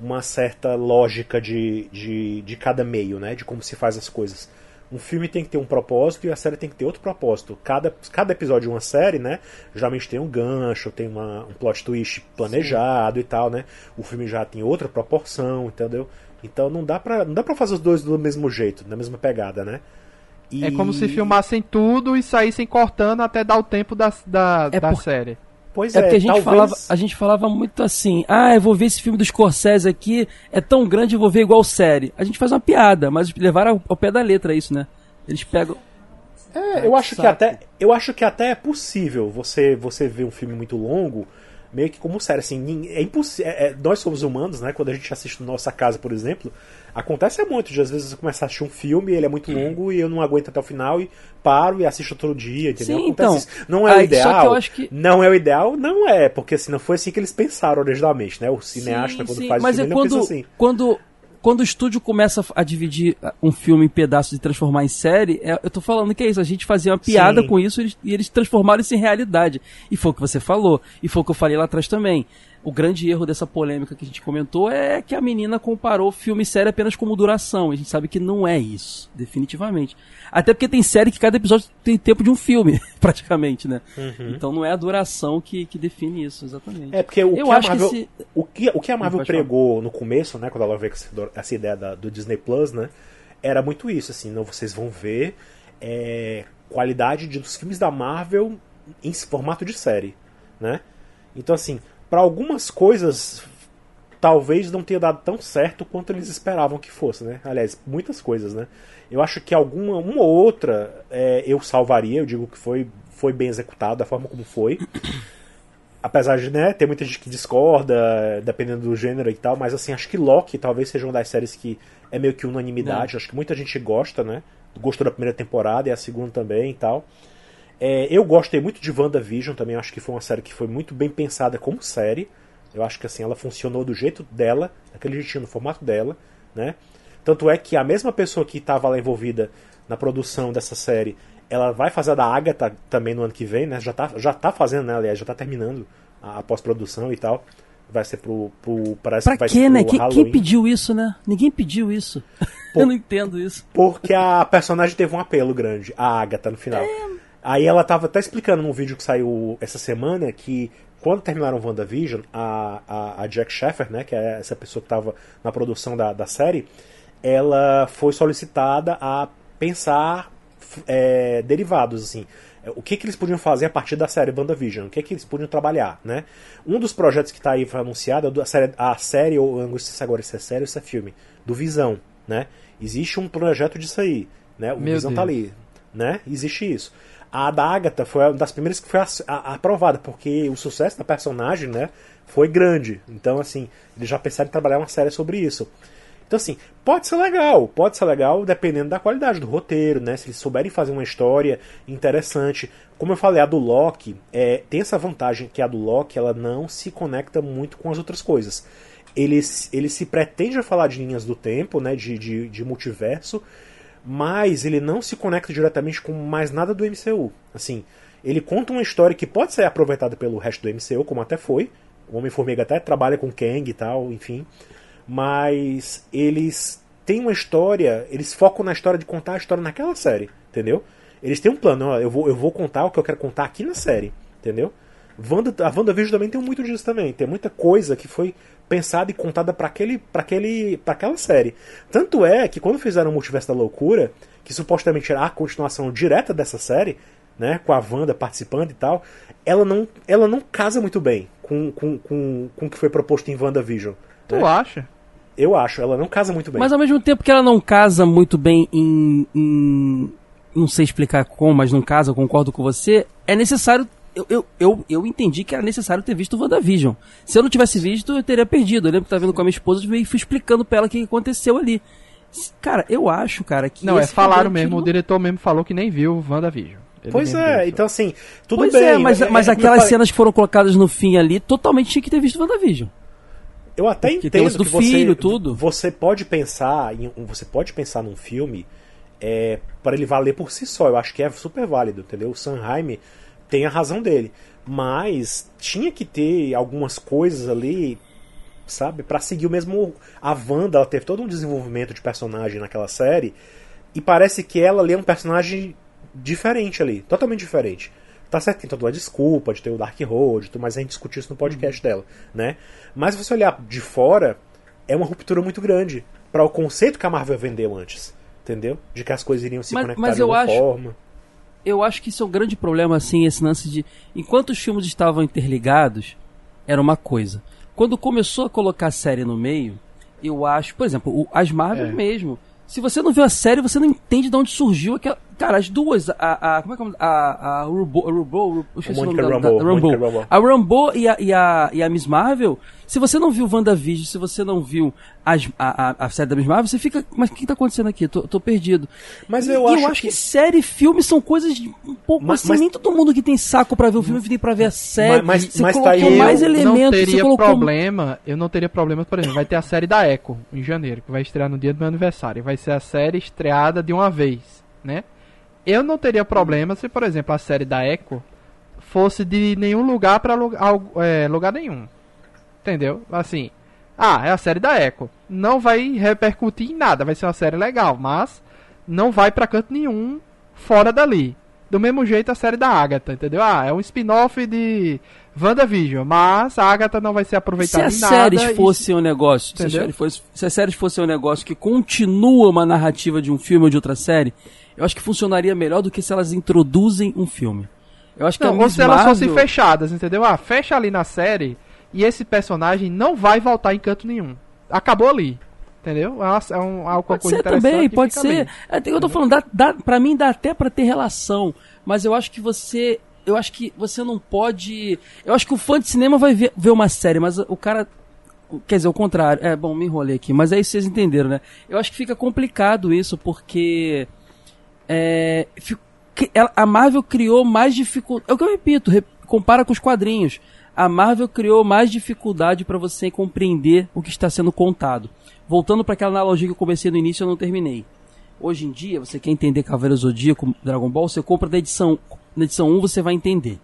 [SPEAKER 2] uma certa lógica de, de, de cada meio, né? De como se faz as coisas um filme tem que ter um propósito e a série tem que ter outro propósito. Cada, cada episódio de uma série, né, geralmente tem um gancho, tem uma, um plot twist planejado Sim. e tal, né? O filme já tem outra proporção, entendeu? Então não dá pra, não dá pra fazer os dois do mesmo jeito, na mesma pegada, né?
[SPEAKER 1] E... É como se filmassem tudo e saíssem cortando até dar o tempo da, da, é da por... série.
[SPEAKER 3] Pois é, é porque a gente, talvez... falava, a gente falava muito assim, ah, eu vou ver esse filme do Scorsese aqui, é tão grande, eu vou ver igual série. A gente faz uma piada, mas levaram ao pé da letra isso, né? Eles pegam...
[SPEAKER 2] É, eu acho, que até, eu acho que até é possível você, você ver um filme muito longo meio que como série. Assim, é impossível. É, é, nós somos humanos, né? Quando a gente assiste Nossa Casa, por exemplo, acontece muito de às vezes eu começar a assistir um filme, ele é muito longo e eu não aguento até o final e paro e assisto outro dia, entendeu?
[SPEAKER 3] Sim, então,
[SPEAKER 2] isso. Não é o ideal. Que... Não é o ideal, não é, porque assim, não foi assim que eles pensaram originalmente, né? O cineasta, sim, quando sim. faz
[SPEAKER 3] Mas
[SPEAKER 2] o filme,
[SPEAKER 3] é quando, assim. quando quando o estúdio começa a dividir um filme em pedaços e transformar em série, é, eu tô falando que é isso. A gente fazia uma piada Sim. com isso e eles transformaram isso em realidade. E foi o que você falou. E foi o que eu falei lá atrás também. O grande erro dessa polêmica que a gente comentou é que a menina comparou filme e série apenas como duração. A gente sabe que não é isso, definitivamente. Até porque tem série que cada episódio tem tempo de um filme, praticamente, né? Uhum. Então não é a duração que, que define isso, exatamente.
[SPEAKER 2] É porque o Eu que acho a Marvel, que esse... o, que, o que a Marvel pregou no começo, né, quando ela veio com essa ideia da, do Disney Plus, né, era muito isso, assim, não, vocês vão ver é, qualidade de, dos filmes da Marvel em formato de série, né? Então assim, para algumas coisas talvez não tenha dado tão certo quanto eles esperavam que fosse, né? Aliás, muitas coisas, né? Eu acho que alguma uma ou outra é, eu salvaria, eu digo que foi, foi bem executado da forma como foi. Apesar de né, ter muita gente que discorda, dependendo do gênero e tal, mas assim, acho que Loki talvez seja uma das séries que é meio que unanimidade. Acho que muita gente gosta, né? Gostou da primeira temporada e a segunda também e tal. É, eu gostei muito de WandaVision também, acho que foi uma série que foi muito bem pensada como série. Eu acho que assim, ela funcionou do jeito dela, daquele jeitinho, no formato dela, né? Tanto é que a mesma pessoa que estava lá envolvida na produção dessa série, ela vai fazer a da Agatha também no ano que vem, né? Já tá, já tá fazendo, né? Aliás, já tá terminando a, a pós-produção e tal. Vai ser pro. pro parece
[SPEAKER 3] pra
[SPEAKER 2] que vai
[SPEAKER 3] quê, né? Quem, quem, pediu isso, né? Ninguém pediu isso. Por, Eu não entendo isso.
[SPEAKER 2] Porque a personagem teve um apelo grande, a Agatha, no final. É... Aí ela tava até explicando num vídeo que saiu essa semana que quando terminaram WandaVision, a, a, a Jack Sheffer, né, que é essa pessoa que estava na produção da, da série, ela foi solicitada a pensar é, derivados, assim. O que, que eles podiam fazer a partir da série WandaVision? O que, que eles podiam trabalhar, né? Um dos projetos que está aí anunciado é a série, a série ou eu não sei se agora se é série ou se é filme, do Visão, né? Existe um projeto disso aí, né? O
[SPEAKER 1] Meu
[SPEAKER 2] Visão
[SPEAKER 1] Deus.
[SPEAKER 2] tá ali, né? Existe isso. A da Agatha foi uma das primeiras que foi a- a- aprovada, porque o sucesso da personagem, né, foi grande. Então, assim, eles já pensaram em trabalhar uma série sobre isso. Então, assim, pode ser legal, pode ser legal dependendo da qualidade do roteiro, né? Se eles souberem fazer uma história interessante. Como eu falei, a do Loki é, tem essa vantagem que a do Loki ela não se conecta muito com as outras coisas. Ele, ele se pretende falar de linhas do tempo, né? De, de, de multiverso, mas ele não se conecta diretamente com mais nada do MCU. Assim, ele conta uma história que pode ser aproveitada pelo resto do MCU, como até foi. O Homem-Formiga até trabalha com Kang e tal, enfim. Mas eles têm uma história, eles focam na história de contar a história naquela série, entendeu? Eles têm um plano, ó, eu vou, eu vou contar o que eu quero contar aqui na série, entendeu? Wanda, a WandaVision também tem muito disso também. Tem muita coisa que foi pensada e contada para aquele, pra aquele, pra aquela série. Tanto é que quando fizeram o Multiverso da Loucura, que supostamente era a continuação direta dessa série, né, com a Wanda participando e tal, ela não, ela não casa muito bem com, com, com, com o que foi proposto em WandaVision.
[SPEAKER 1] Tu
[SPEAKER 2] né?
[SPEAKER 1] acha?
[SPEAKER 2] Eu acho, ela não casa muito bem.
[SPEAKER 3] Mas ao mesmo tempo que ela não casa muito bem em, em- Não sei explicar como, mas não casa, eu concordo com você. É necessário. Eu, eu, eu, eu entendi que era necessário ter visto o WandaVision. Se eu não tivesse visto, eu teria perdido. Eu lembro que tava vendo com a minha esposa e fui explicando pra ela o que aconteceu ali. Cara, eu acho, cara, que.
[SPEAKER 1] Não, é,
[SPEAKER 3] o
[SPEAKER 1] falaram mesmo, o
[SPEAKER 3] tiro-
[SPEAKER 1] diretor mesmo falou que nem viu o WandaVision. Ele
[SPEAKER 2] Pois é, então assim, tudo
[SPEAKER 3] Pois
[SPEAKER 2] bem.
[SPEAKER 3] é, mas,
[SPEAKER 2] é-
[SPEAKER 3] mas
[SPEAKER 2] é
[SPEAKER 3] aquelas
[SPEAKER 2] falei,
[SPEAKER 3] cenas que foram colocadas no fim ali, totalmente tinha que ter visto o WandaVision.
[SPEAKER 2] Eu até
[SPEAKER 3] Que tem
[SPEAKER 2] entendo
[SPEAKER 3] do
[SPEAKER 2] que você,
[SPEAKER 3] filho, tudo.
[SPEAKER 2] Você pode pensar em você pode pensar num filme é, para ele valer por si só. Eu acho que é super válido, entendeu? O Sanheim tem a razão dele, mas tinha que ter algumas coisas ali, sabe, Pra seguir o mesmo a Wanda, ela teve todo um desenvolvimento de personagem naquela série e parece que ela ali é um personagem diferente ali, totalmente diferente. Tá certo, tem toda uma desculpa de ter o Dark Road, tudo, mas a gente discutiu isso no podcast
[SPEAKER 3] Uhum.
[SPEAKER 2] dela, né? Mas se você olhar de fora, é uma ruptura muito grande para o conceito que a Marvel vendeu antes, entendeu? De que as coisas iriam se
[SPEAKER 3] Mas-
[SPEAKER 2] conectar
[SPEAKER 3] mas
[SPEAKER 2] de alguma
[SPEAKER 3] acho-
[SPEAKER 2] forma.
[SPEAKER 3] Eu acho que isso é um grande problema, assim, esse lance de. Enquanto os filmes estavam interligados, era uma coisa. Quando começou a colocar a série no meio, eu acho, por exemplo, o- as Marvel
[SPEAKER 1] É.
[SPEAKER 3] mesmo. Se você não viu a série, você não entende de onde surgiu aquela. Cara, as duas, a. a como é que é o nome? A. A Rumbo. A Rumbo eu esqueci o nome da. A Rambo e a, e, a, e a Miss Marvel, se você não viu WandaVision, se você não viu as, a, a, a série da Miss Marvel, você fica. Mas o que tá acontecendo aqui? Tô, tô perdido.
[SPEAKER 2] Mas eu
[SPEAKER 3] e
[SPEAKER 2] acho
[SPEAKER 3] eu acho que...
[SPEAKER 2] que-
[SPEAKER 3] série e filme são coisas de um pouco
[SPEAKER 2] Mas-
[SPEAKER 3] assim.
[SPEAKER 2] mas-
[SPEAKER 3] Nem todo mundo que tem saco pra ver o filme tem pra ver a série.
[SPEAKER 2] mas-
[SPEAKER 3] você
[SPEAKER 2] mas tá
[SPEAKER 3] colocou
[SPEAKER 2] aí-
[SPEAKER 3] mais
[SPEAKER 2] eu
[SPEAKER 1] não
[SPEAKER 3] elementos. você
[SPEAKER 1] teria
[SPEAKER 3] colocou...
[SPEAKER 1] problema, eu não teria problema, por exemplo, vai ter a série da Echo em janeiro, que vai estrear no dia do meu aniversário. Vai ser a série estreada de uma vez, né? Eu não teria problema se, por exemplo, a série da Echo fosse de nenhum lugar pra lugar, é, lugar nenhum. Entendeu? Assim, ah, é a série da Echo. Não vai repercutir em nada, vai ser uma série legal, mas não vai pra canto nenhum fora dali. Do mesmo jeito a série da Agatha, entendeu? Ah, é um spin-off de WandaVision, mas a Agatha não vai ser
[SPEAKER 3] Se
[SPEAKER 1] aproveitada
[SPEAKER 3] as
[SPEAKER 1] em nada.
[SPEAKER 3] séries
[SPEAKER 1] e-
[SPEAKER 3] fossem um negócio, se as,
[SPEAKER 1] Entendeu?
[SPEAKER 3] séries fosse- se as séries fossem um negócio que continua uma narrativa de um filme ou de outra série, eu acho que funcionaria melhor do que se elas introduzem um filme. Eu acho que
[SPEAKER 1] Não,
[SPEAKER 3] a
[SPEAKER 1] ou se elas
[SPEAKER 3] Marvel...
[SPEAKER 1] fossem fechadas, entendeu? Ah, fecha ali na série e esse personagem não vai voltar em canto nenhum. Acabou ali. Entendeu? É, é um, alguma
[SPEAKER 3] Pode ser também, pode ser.
[SPEAKER 1] ali.
[SPEAKER 3] É, eu tô falando, dá, dá, pra mim dá até pra ter relação, mas eu acho que você. Eu acho que você não pode. Eu acho que o fã de cinema vai ver, ver uma série, mas o cara. Quer dizer, o contrário. É, bom, me enrolei aqui, mas aí vocês entenderam, né? Eu acho que fica complicado isso, porque. É, a Marvel criou mais dificuldade. É o que eu repito, re- compara com os quadrinhos. A Marvel criou mais dificuldade pra você compreender o que está sendo contado. Voltando para aquela analogia que eu comecei no início eu não terminei. Hoje em dia, você quer entender Cavaleiro Zodíaco, Dragon Ball, você compra da edição. Na edição 1 você vai entender.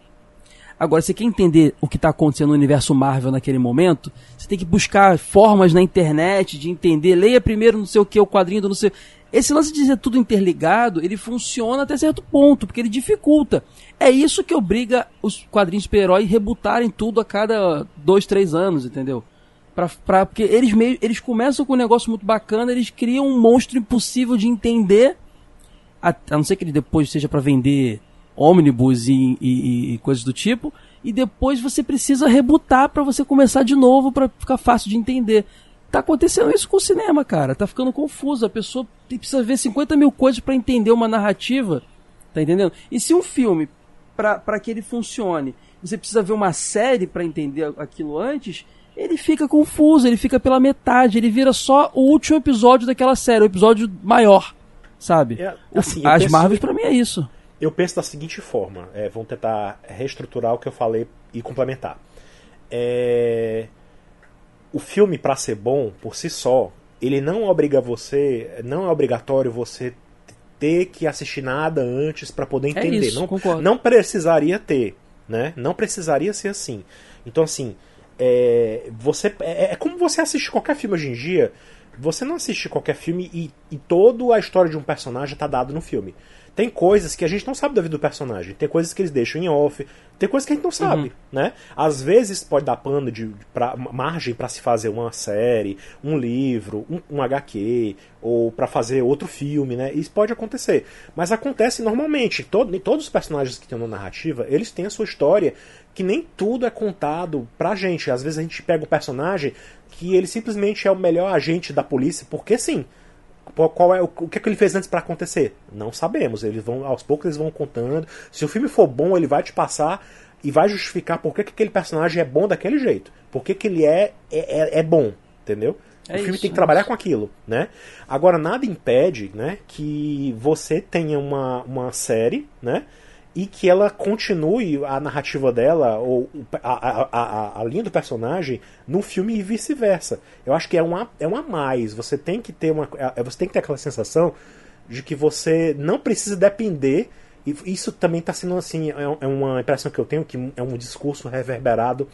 [SPEAKER 3] Agora, você quer entender o que está acontecendo no universo Marvel naquele momento, você tem que buscar formas na internet de entender. Leia primeiro não sei o que, o quadrinho do não sei. esse lance de ser tudo interligado, ele funciona até certo ponto, porque ele dificulta. É isso que obriga os quadrinhos super-herói rebutarem tudo a cada dois, três anos, entendeu? Pra, pra, porque eles, meio, eles começam com um negócio muito bacana, eles criam um monstro impossível de entender, a, a não ser que ele depois seja para vender ônibus e, e, e, coisas do tipo, e depois você precisa rebutar para você começar de novo para ficar fácil de entender. Tá acontecendo isso com o cinema, cara. Tá ficando confuso. A pessoa precisa ver 50 mil coisas para entender uma narrativa. Tá entendendo? E se um filme, para que ele funcione, você precisa ver uma série para entender aquilo antes, ele fica confuso, ele fica pela metade, ele vira só o último episódio daquela série, o episódio maior, sabe? É, assim, As penso, Marvels para mim é isso.
[SPEAKER 2] Eu penso da seguinte forma, é, vamos tentar reestruturar o que eu falei e complementar. É, o filme para ser bom por si só, ele não obriga você, não é obrigatório você ter que assistir nada antes para poder é entender.
[SPEAKER 3] É isso,
[SPEAKER 2] não,
[SPEAKER 3] concordo.
[SPEAKER 2] não precisaria ter, né? Não precisaria ser assim. Então assim, é, você é, é, como você assiste qualquer filme hoje em dia. Você não assiste qualquer filme e, e toda a história de um personagem está dado no filme. Tem coisas que a gente não sabe da vida do personagem, tem coisas que eles deixam em off, tem coisas que a gente não sabe, uhum. né? Às vezes pode dar pano de pra, margem para se fazer uma série, um livro, um, um HQ ou para fazer outro filme, né? Isso pode acontecer, mas acontece normalmente. Todo, todos os personagens que tem uma narrativa, eles têm a sua história que nem tudo é contado pra gente. Às vezes a gente pega o personagem que ele simplesmente é o melhor agente da polícia, porque sim. Qual é o, que, é que ele fez antes para acontecer? Não sabemos. Eles vão aos poucos eles vão contando. Se o filme for bom, ele vai te passar e vai justificar por que, que aquele personagem é bom daquele jeito. Por que, que ele é, é, é bom, entendeu? É o filme isso, tem que trabalhar com aquilo, né? Agora, nada impede né, que você tenha uma, uma série, né? E que ela continue a narrativa dela, ou a, a, a, a linha do personagem, no filme e vice-versa. Eu acho que é um, a, é um a mais. Você tem que ter uma. É, você tem que ter aquela sensação de que você não precisa depender. E isso também está sendo assim, é, é uma impressão que eu tenho, que é um discurso reverberado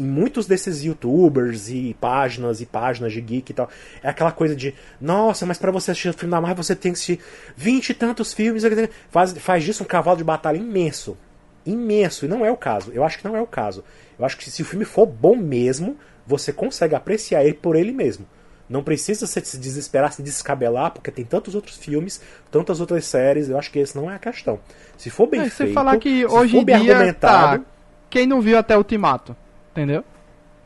[SPEAKER 2] em muitos desses youtubers e páginas e páginas de geek e tal, é aquela coisa de, nossa, mas para você assistir o filme da Marvel você tem que assistir vinte e tantos filmes, faz, faz disso um cavalo de batalha imenso. Imenso, e não é o caso. Eu acho que não é o caso. Eu acho que se o filme for bom mesmo, você consegue apreciar ele por ele mesmo. Não precisa se desesperar, se descabelar, porque tem tantos outros filmes, tantas outras séries. Eu acho que esse não é a questão. Se for bem é, feito,
[SPEAKER 1] você falar que hoje em dia, argumentado, tá, quem não viu até Ultimato? Entendeu?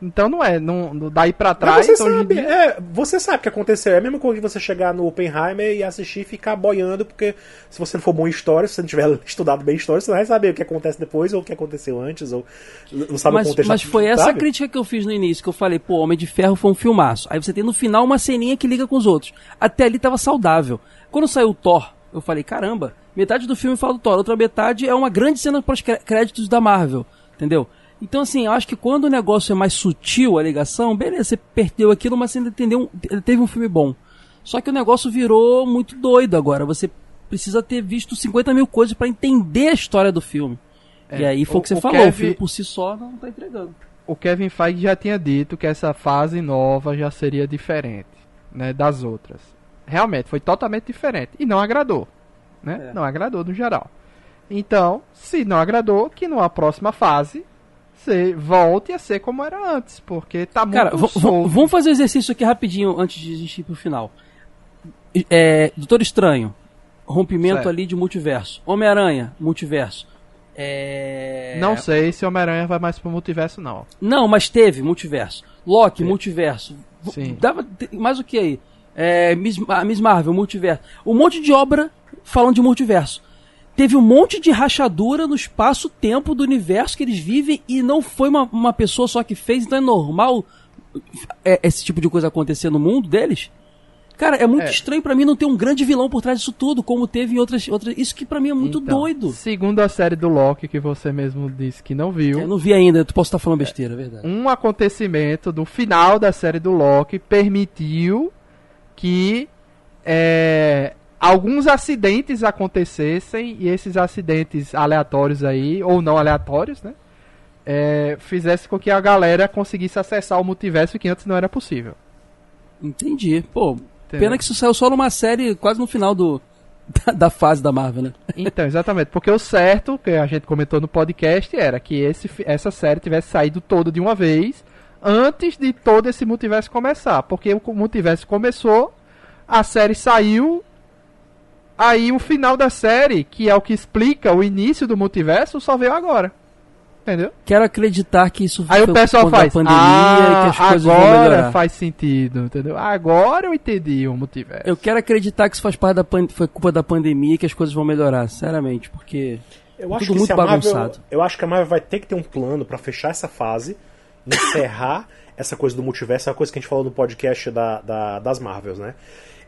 [SPEAKER 1] Então não é, não, daí pra trás.
[SPEAKER 2] Mas você então, sabe, dia... é, você sabe o que aconteceu. É a mesma coisa que você chegar no Oppenheimer e assistir e ficar boiando, porque se você não for bom em história, se você não tiver estudado bem história, você não vai saber o que acontece depois, ou o que aconteceu antes, ou não sabe
[SPEAKER 3] mas,
[SPEAKER 2] o contexto.
[SPEAKER 3] Mas foi essa sabe? crítica que eu fiz no início, que eu falei, pô, Homem de Ferro foi um filmaço. Aí você tem no final uma ceninha que liga com os outros. Até ali tava saudável. Quando saiu o Thor, eu falei, caramba, metade do filme fala do Thor, outra metade é uma grande cena pós-créditos da Marvel, entendeu? Então, assim, eu acho que quando o negócio é mais sutil, a ligação, beleza, você perdeu aquilo, mas você ainda entendeu, teve um filme bom. Só que o negócio virou muito doido agora. Você precisa ter visto 50 mil coisas para entender a história do filme. É, e aí foi o que você falou, Kevin, o filme por si só não tá entregando.
[SPEAKER 1] O Kevin Feige já tinha dito que essa fase nova já seria diferente né, das outras. Realmente, foi totalmente diferente. E não agradou. Né? É. Não agradou no geral. Então, se não agradou, que numa próxima fase ser, volte a ser como era antes, porque tá muito
[SPEAKER 3] Cara, vamos fazer o exercício aqui rapidinho antes de a gente ir pro final. É, Doutor Estranho, rompimento certo. ali de multiverso. Homem-Aranha, multiverso. É...
[SPEAKER 1] Não sei se Homem-Aranha vai mais pro multiverso, não.
[SPEAKER 3] Não, mas teve multiverso. Loki, multiverso. Sim. Dava, mais o que aí? É, Miss, Miss Marvel, multiverso. Um monte de obra falando de multiverso teve um monte de rachadura no espaço-tempo do universo que eles vivem e não foi uma, uma pessoa só que fez, então é normal é, esse tipo de coisa acontecer no mundo deles? Cara, é muito é. estranho para mim não ter um grande vilão por trás disso tudo, como teve em outras. outras isso que para mim é muito então, doido.
[SPEAKER 1] Segundo a série do Loki, que você mesmo disse que não viu.
[SPEAKER 3] Eu não vi ainda, tu posso estar falando besteira, é verdade.
[SPEAKER 1] Um acontecimento do final da série do Loki permitiu que é, alguns acidentes acontecessem e esses acidentes aleatórios aí, ou não aleatórios, né? É, fizesse com que a galera conseguisse acessar o multiverso que antes não era possível.
[SPEAKER 3] Entendi. Pô,
[SPEAKER 1] Entendeu?
[SPEAKER 3] Pena que isso saiu só numa série quase no final do, da, da fase da Marvel, né?
[SPEAKER 1] Então, exatamente. Porque o certo, que a gente comentou no podcast, era que esse, essa série tivesse saído toda de uma vez antes de todo esse multiverso começar. Porque o multiverso começou, a série saiu, aí o final da série, que é o que explica o início do multiverso, só veio agora. Entendeu?
[SPEAKER 3] Quero acreditar que isso
[SPEAKER 1] Aí
[SPEAKER 3] foi
[SPEAKER 1] o pessoal faz.
[SPEAKER 3] da pandemia
[SPEAKER 1] ah,
[SPEAKER 3] e que as coisas vão
[SPEAKER 1] agora
[SPEAKER 3] melhorar.
[SPEAKER 1] faz sentido, entendeu? Agora eu entendi o multiverso.
[SPEAKER 3] Eu quero acreditar que isso faz parte da pan... foi culpa da pandemia e que as coisas vão melhorar, sinceramente, porque
[SPEAKER 2] Eu acho
[SPEAKER 3] Tudo
[SPEAKER 2] que
[SPEAKER 3] muito
[SPEAKER 2] a Marvel,
[SPEAKER 3] bagunçado.
[SPEAKER 2] eu acho que a Marvel vai ter que ter um plano pra fechar essa fase, encerrar essa coisa do multiverso, é uma coisa que a gente falou no podcast da, da- das Marvels, né?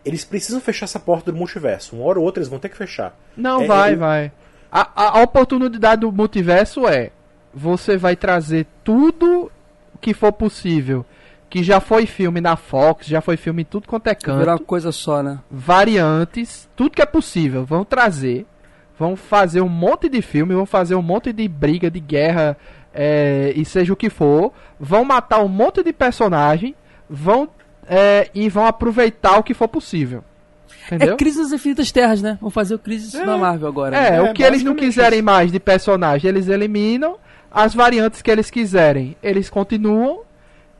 [SPEAKER 2] Eles precisam fechar essa porta do multiverso. Uma hora ou outra eles vão ter que fechar.
[SPEAKER 1] Não,
[SPEAKER 2] É,
[SPEAKER 1] vai,
[SPEAKER 2] eu-
[SPEAKER 1] vai. A, a- a oportunidade do multiverso é: você vai trazer tudo que for possível, que já foi filme na Fox, já foi filme em tudo quanto é canto,
[SPEAKER 3] virar uma coisa só, né?
[SPEAKER 1] variantes, tudo que é possível, vão trazer, vão fazer um monte de filme, vão fazer um monte de briga, de guerra, é, e seja o que for, vão matar um monte de personagem, vão é, e vão aproveitar o que for possível. Entendeu?
[SPEAKER 3] É Crise nas Infinitas Terras, né? Vão fazer o Crise na Marvel agora.
[SPEAKER 1] É,
[SPEAKER 3] né?
[SPEAKER 1] o
[SPEAKER 2] É,
[SPEAKER 1] que eles não quiserem
[SPEAKER 2] isso.
[SPEAKER 1] mais de personagem, eles eliminam. As variantes que eles quiserem, eles continuam.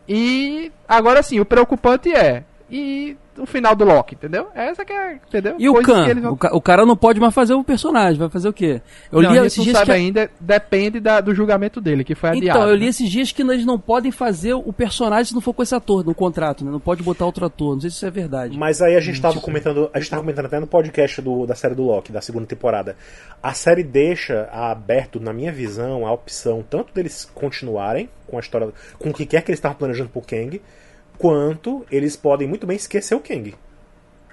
[SPEAKER 1] E agora sim, o preocupante é. E o final do Loki, entendeu? Essa que é, entendeu?
[SPEAKER 3] E o
[SPEAKER 1] Coisas
[SPEAKER 3] Khan?
[SPEAKER 1] vão-
[SPEAKER 3] O, ca- o cara não pode mais fazer o personagem, vai fazer o quê? Eu
[SPEAKER 1] não,
[SPEAKER 3] li
[SPEAKER 1] a gente
[SPEAKER 3] esses
[SPEAKER 1] não
[SPEAKER 3] dias
[SPEAKER 1] sabe
[SPEAKER 3] que...
[SPEAKER 1] ainda, depende da- do julgamento dele, que foi adiado.
[SPEAKER 3] Então, eu li
[SPEAKER 1] né?
[SPEAKER 3] esses dias que eles não podem fazer o personagem se não for com esse ator no contrato, né? Não pode botar outro ator. Não sei se isso é verdade.
[SPEAKER 2] Mas aí a gente tava comentando, a gente tava comentando até no podcast do- da série do Loki, da segunda temporada. A série deixa aberto, na minha visão, a opção tanto deles continuarem com a história, com o que quer que eles estavam planejando pro Kang, quanto eles podem muito bem esquecer o Kang.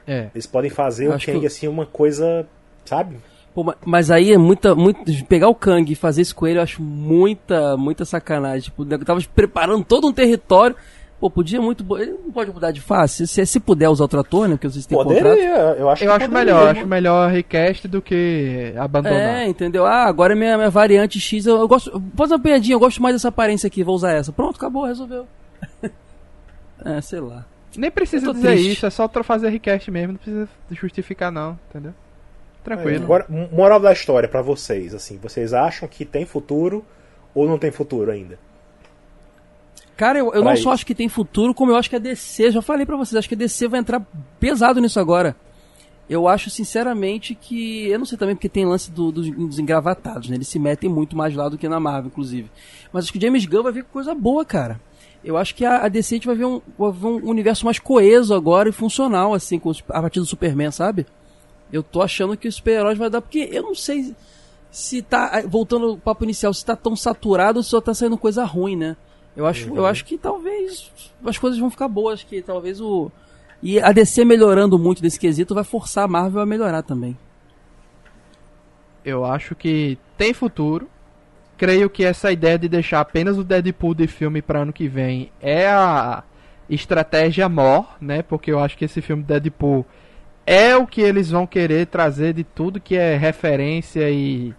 [SPEAKER 1] É.
[SPEAKER 2] Eles podem fazer o
[SPEAKER 3] Acho
[SPEAKER 2] Kang
[SPEAKER 3] que-
[SPEAKER 2] assim uma coisa, sabe?
[SPEAKER 3] Pô, ma- mas aí é muita, muito. Pegar o Kang e fazer isso com ele, eu acho muita, muita sacanagem. Tipo, eu tava preparando todo um território. Pô, podia muito. Ele não pode mudar de face. Se, se puder usar outro ator, né? Porque vocês têm contrato.
[SPEAKER 2] Poderia, eu acho
[SPEAKER 1] Eu acho melhor, acho melhor request do que abandonar.
[SPEAKER 3] É, entendeu? Ah, agora é minha, minha variante X. Eu, eu gosto. Fazer uma piadinha, eu gosto mais dessa aparência aqui, vou usar essa. Pronto, acabou, resolveu. é, sei lá.
[SPEAKER 1] Nem precisa dizer
[SPEAKER 3] triste.
[SPEAKER 1] isso, é só fazer request mesmo, não precisa justificar não, entendeu? Tranquilo.
[SPEAKER 2] Agora, m- moral da história pra vocês, assim, vocês acham que tem futuro ou não tem futuro ainda?
[SPEAKER 3] Cara, eu, eu não
[SPEAKER 2] isso.
[SPEAKER 3] só acho que tem futuro, como eu acho que a DC, já falei pra vocês, acho que a DC vai entrar pesado nisso agora. Eu acho, sinceramente, que. Eu não sei também porque tem lance do- dos, dos engravatados, né? Eles se metem muito mais lá do que na Marvel, inclusive. Mas acho que o James Gunn vai vir com coisa boa, cara. Eu acho que a, a DC a gente vai ver, um, vai ver um universo mais coeso agora e funcional, assim, com a partir do Superman, sabe? Eu tô achando que os super-heróis vai dar, porque eu não sei se tá. Voltando ao papo inicial, se tá tão saturado ou se só tá saindo coisa ruim, né? Eu acho, eu acho que talvez as coisas vão ficar boas, que talvez o. E a DC melhorando muito desse quesito vai forçar a Marvel a melhorar também.
[SPEAKER 1] Eu acho que tem futuro. Creio que essa ideia de deixar apenas o Deadpool de filme para ano que vem é a estratégia maior, né? Porque eu acho que esse filme Deadpool é o que eles vão querer trazer de tudo que é referência e,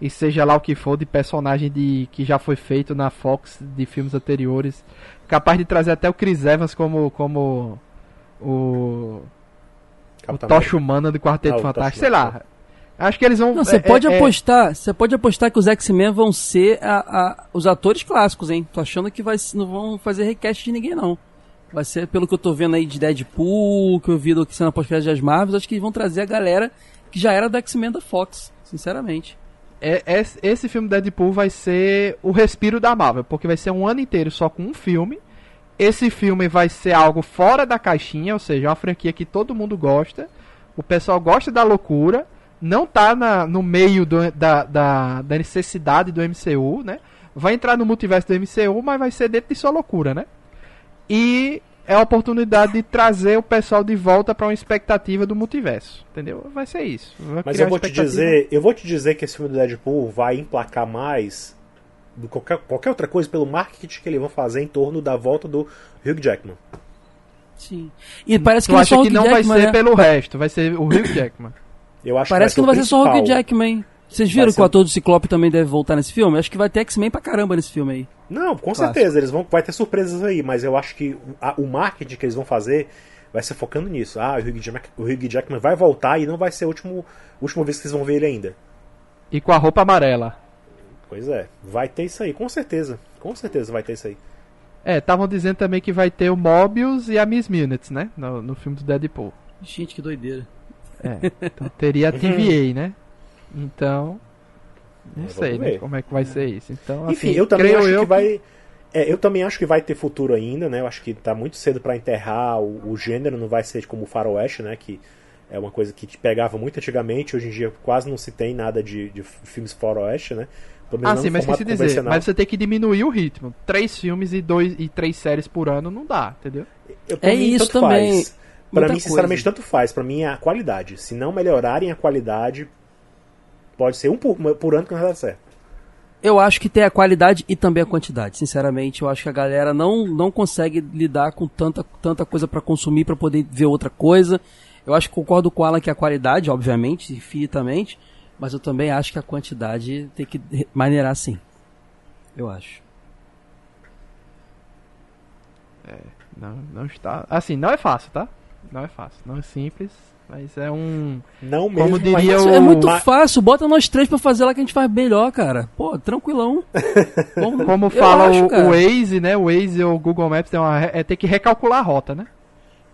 [SPEAKER 1] e seja lá o que for de personagem de que já foi feito na Fox de filmes anteriores. Capaz de trazer até o Chris Evans como como o o Tocha Humana do Quarteto
[SPEAKER 2] Ah,
[SPEAKER 1] Fantástico, sei lá. Acho que eles vão.
[SPEAKER 3] Não, você
[SPEAKER 1] é-
[SPEAKER 3] pode
[SPEAKER 1] é-
[SPEAKER 3] apostar, você pode apostar que os X-Men vão ser a- a- os atores clássicos, hein? Tô achando que vai, não vão fazer request de ninguém, não. Vai ser, pelo que eu tô vendo aí de Deadpool, que eu vi do que na podcast das Marvels, acho que eles vão trazer a galera que já era do X-Men da Fox, sinceramente.
[SPEAKER 1] é- é- esse filme Deadpool vai ser o respiro da Marvel, porque vai ser um ano inteiro só com um filme. Esse filme vai ser algo fora da caixinha, ou seja, uma franquia que todo mundo gosta. O pessoal gosta da loucura, não tá na- no meio do- da, da, da necessidade do MCU, né? Vai entrar no multiverso do MCU, mas vai ser dentro de sua loucura, né? E é a oportunidade de trazer o pessoal de volta para uma expectativa do multiverso, entendeu? Vai ser isso. Vai
[SPEAKER 2] Mas eu vou
[SPEAKER 1] uma
[SPEAKER 2] te dizer, eu vou te dizer que esse filme do Deadpool vai emplacar mais do que qualquer, qualquer outra coisa pelo marketing que eles vão fazer em torno da volta do Hugh Jackman.
[SPEAKER 3] Sim. E parece que
[SPEAKER 1] Tu
[SPEAKER 3] não é
[SPEAKER 1] acha
[SPEAKER 3] só o
[SPEAKER 1] que não vai
[SPEAKER 3] Jackman,
[SPEAKER 1] ser
[SPEAKER 3] né?
[SPEAKER 1] pelo resto, vai ser o Hugh Jackman.
[SPEAKER 2] Eu acho
[SPEAKER 3] Parece que não vai ser só o Hugh
[SPEAKER 2] principal.
[SPEAKER 3] Jackman. Vocês viram
[SPEAKER 2] Vai
[SPEAKER 3] que o
[SPEAKER 2] ser-
[SPEAKER 3] ator do Ciclope também deve voltar nesse filme? Acho que vai ter X-Men pra caramba nesse filme aí.
[SPEAKER 2] Não, com
[SPEAKER 3] Clássico.
[SPEAKER 2] certeza, eles vão vai ter surpresas aí, mas eu acho que a- o marketing que eles vão fazer vai ser focando nisso. Ah, o Hugh, Jack, o Hugh Jackman vai voltar e não vai ser a última, última vez que vocês vão ver ele ainda.
[SPEAKER 1] E com a roupa amarela.
[SPEAKER 2] Pois é, vai ter isso aí, com certeza. Com certeza vai ter isso aí.
[SPEAKER 1] É, estavam dizendo também que vai ter o Mobius e a Miss Minutes, né? No, no filme do Deadpool.
[SPEAKER 3] Gente, que doideira.
[SPEAKER 1] É, então teria a TVA, né? Então. Não
[SPEAKER 2] É,
[SPEAKER 1] sei, né? Como é que vai ser isso. Então,
[SPEAKER 2] Enfim,
[SPEAKER 1] assim,
[SPEAKER 2] eu também
[SPEAKER 1] creio
[SPEAKER 2] acho
[SPEAKER 1] eu
[SPEAKER 2] que vai. É, eu também acho que vai ter futuro ainda, né? Eu acho que tá muito cedo pra enterrar o, o gênero, não vai ser como o Faroeste, né? Que é uma coisa que te pegava muito antigamente, hoje em dia quase não se tem nada de, de filmes Faroeste, né?
[SPEAKER 1] Ah,
[SPEAKER 2] não
[SPEAKER 1] sim, mas esqueci de dizer. Mas você tem que diminuir o ritmo. Três filmes e, dois, e três séries por ano não dá, entendeu?
[SPEAKER 2] Eu,
[SPEAKER 3] É
[SPEAKER 2] mim,
[SPEAKER 3] isso também,
[SPEAKER 2] Faz. Pra
[SPEAKER 3] muita
[SPEAKER 2] mim, sinceramente,
[SPEAKER 3] coisa.
[SPEAKER 2] tanto faz. Pra mim é a qualidade. Se não melhorarem a qualidade, pode ser um por, por ano que não vai dar certo.
[SPEAKER 3] Eu acho que tem a qualidade e também a quantidade. Sinceramente, eu acho que a galera não, não consegue lidar com tanta, tanta coisa pra consumir pra poder ver outra coisa. Eu acho que concordo com o Alan que a qualidade, obviamente, infinitamente, mas eu também acho que a quantidade tem que maneirar sim. Eu acho.
[SPEAKER 1] Não, não está. Assim, não é fácil, tá? Não é fácil. Não é simples, mas é um.
[SPEAKER 2] Não
[SPEAKER 1] Como
[SPEAKER 2] mesmo.
[SPEAKER 1] diria
[SPEAKER 2] mas-
[SPEAKER 1] o-
[SPEAKER 3] É muito fácil, bota nós três pra fazer lá que a gente faz melhor, cara. Pô, tranquilão.
[SPEAKER 1] Como
[SPEAKER 3] eu
[SPEAKER 1] fala
[SPEAKER 3] acho,
[SPEAKER 1] o,
[SPEAKER 3] cara.
[SPEAKER 1] o Waze, né? O Waze ou o Google Maps tem uma, re- é ter que recalcular a rota, né?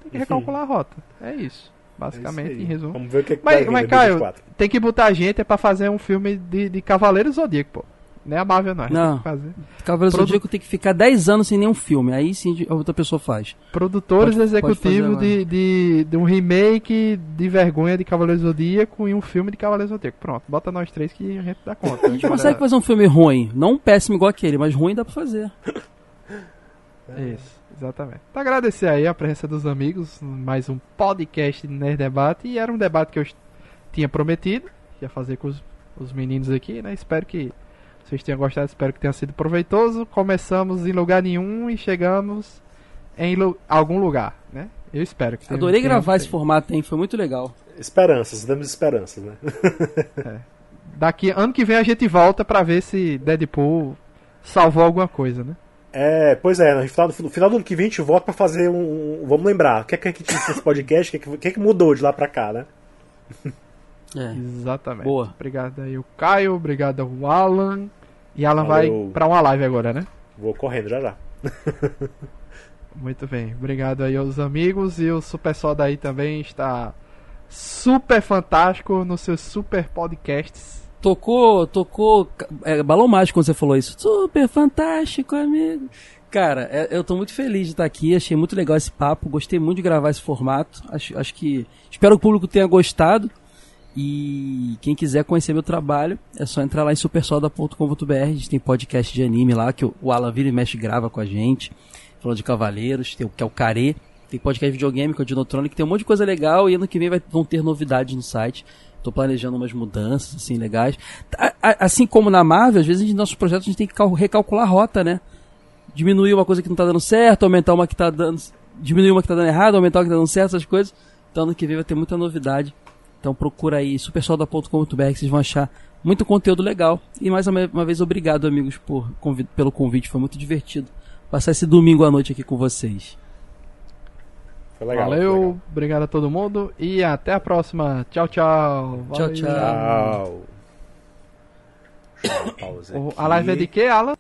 [SPEAKER 1] Tem que recalcular a rota. É isso. Basicamente,
[SPEAKER 2] É isso
[SPEAKER 1] em resumo.
[SPEAKER 2] Vamos ver o que, que
[SPEAKER 1] Mas, mas Caio,
[SPEAKER 2] 2024.
[SPEAKER 1] tem que botar gente é pra fazer um filme de, de Cavaleiro Zodíaco, pô. Não é a Marvel, não.
[SPEAKER 3] Não.
[SPEAKER 1] Fazer.
[SPEAKER 3] Cavaleiro
[SPEAKER 1] Produ-
[SPEAKER 3] Zodíaco tem que ficar 10 anos sem nenhum filme. Aí sim a outra pessoa faz.
[SPEAKER 1] Produtores
[SPEAKER 3] Pode-
[SPEAKER 1] executivos de, de, de um remake de vergonha de Cavaleiro Zodíaco e um filme de Cavaleiro Zodíaco. Pronto, bota nós três que a gente dá conta.
[SPEAKER 3] A gente consegue fazer um filme ruim. Não um péssimo igual aquele, mas ruim dá pra fazer.
[SPEAKER 1] Isso, exatamente. Então, agradecer aí a presença dos amigos, mais um podcast de Nerd Debate. E era um debate que eu tinha prometido, ia fazer com os, os meninos aqui, né? Espero que vocês tenham gostado, espero que tenha sido proveitoso. Começamos em lugar nenhum e chegamos em lu- algum lugar, né? Eu espero que tenha-
[SPEAKER 3] Adorei
[SPEAKER 1] tenha-
[SPEAKER 3] gravar esse formato, hein? Foi muito legal.
[SPEAKER 2] Esperanças, damos esperanças, né?
[SPEAKER 1] Daqui ano que vem a gente volta pra ver se Deadpool salvou alguma coisa, né?
[SPEAKER 2] É, pois é, no final, no final do ano que vem a gente volta pra fazer um. um- vamos lembrar, o que é que a gente nesse podcast, o que, é que, o que é que mudou de lá pra cá, né?
[SPEAKER 3] É.
[SPEAKER 1] Exatamente.
[SPEAKER 3] Boa.
[SPEAKER 1] Obrigado aí o Caio, obrigado ao Alan. E Alan vai
[SPEAKER 2] Valeu.
[SPEAKER 1] pra uma live agora, né?
[SPEAKER 2] Vou correndo já já.
[SPEAKER 1] Muito bem. Obrigado aí aos amigos e o Super Soda aí também está super fantástico nos seus super podcasts.
[SPEAKER 3] Tocou, tocou. É, balão mágico quando você falou isso. Super fantástico, amigo. Cara, é- eu tô muito feliz de estar aqui. Achei muito legal esse papo. Gostei muito de gravar esse formato. Acho, acho que. Espero que o público tenha gostado. E quem quiser conhecer meu trabalho, é só entrar lá em supersoda.com.br. A gente tem podcast de anime lá, que o- Alan Vira e Mexe grava com a gente. Falando de Cavaleiros, tem o que é o Care. Tem podcast de videogame, é o Dinotronic. Tem um monte de coisa legal. E ano que vem vai- vão ter novidades no site. Tô planejando umas mudanças, assim, legais. A- a- Assim como na Marvel, às vezes, a gente, nossos projetos, a gente tem que cal- recalcular a rota, né? Diminuir uma coisa que não tá dando certo, aumentar uma que tá dando... Diminuir uma que tá dando errado, aumentar uma que tá dando certo, essas coisas. Então, ano que vem vai ter muita novidade. Então, procura aí, supersolda.com.br, que vocês vão achar muito conteúdo legal. E, mais uma vez, obrigado, amigos, por, pelo convite. Foi muito divertido passar esse domingo à noite aqui com vocês.
[SPEAKER 2] Foi legal.
[SPEAKER 1] Valeu,
[SPEAKER 2] foi legal.
[SPEAKER 1] obrigado a todo mundo e até a próxima. Tchau, tchau.
[SPEAKER 3] Tchau,
[SPEAKER 1] Valeu.
[SPEAKER 3] tchau.
[SPEAKER 2] Tchau. Aqui.
[SPEAKER 1] A live é de quê, Alan?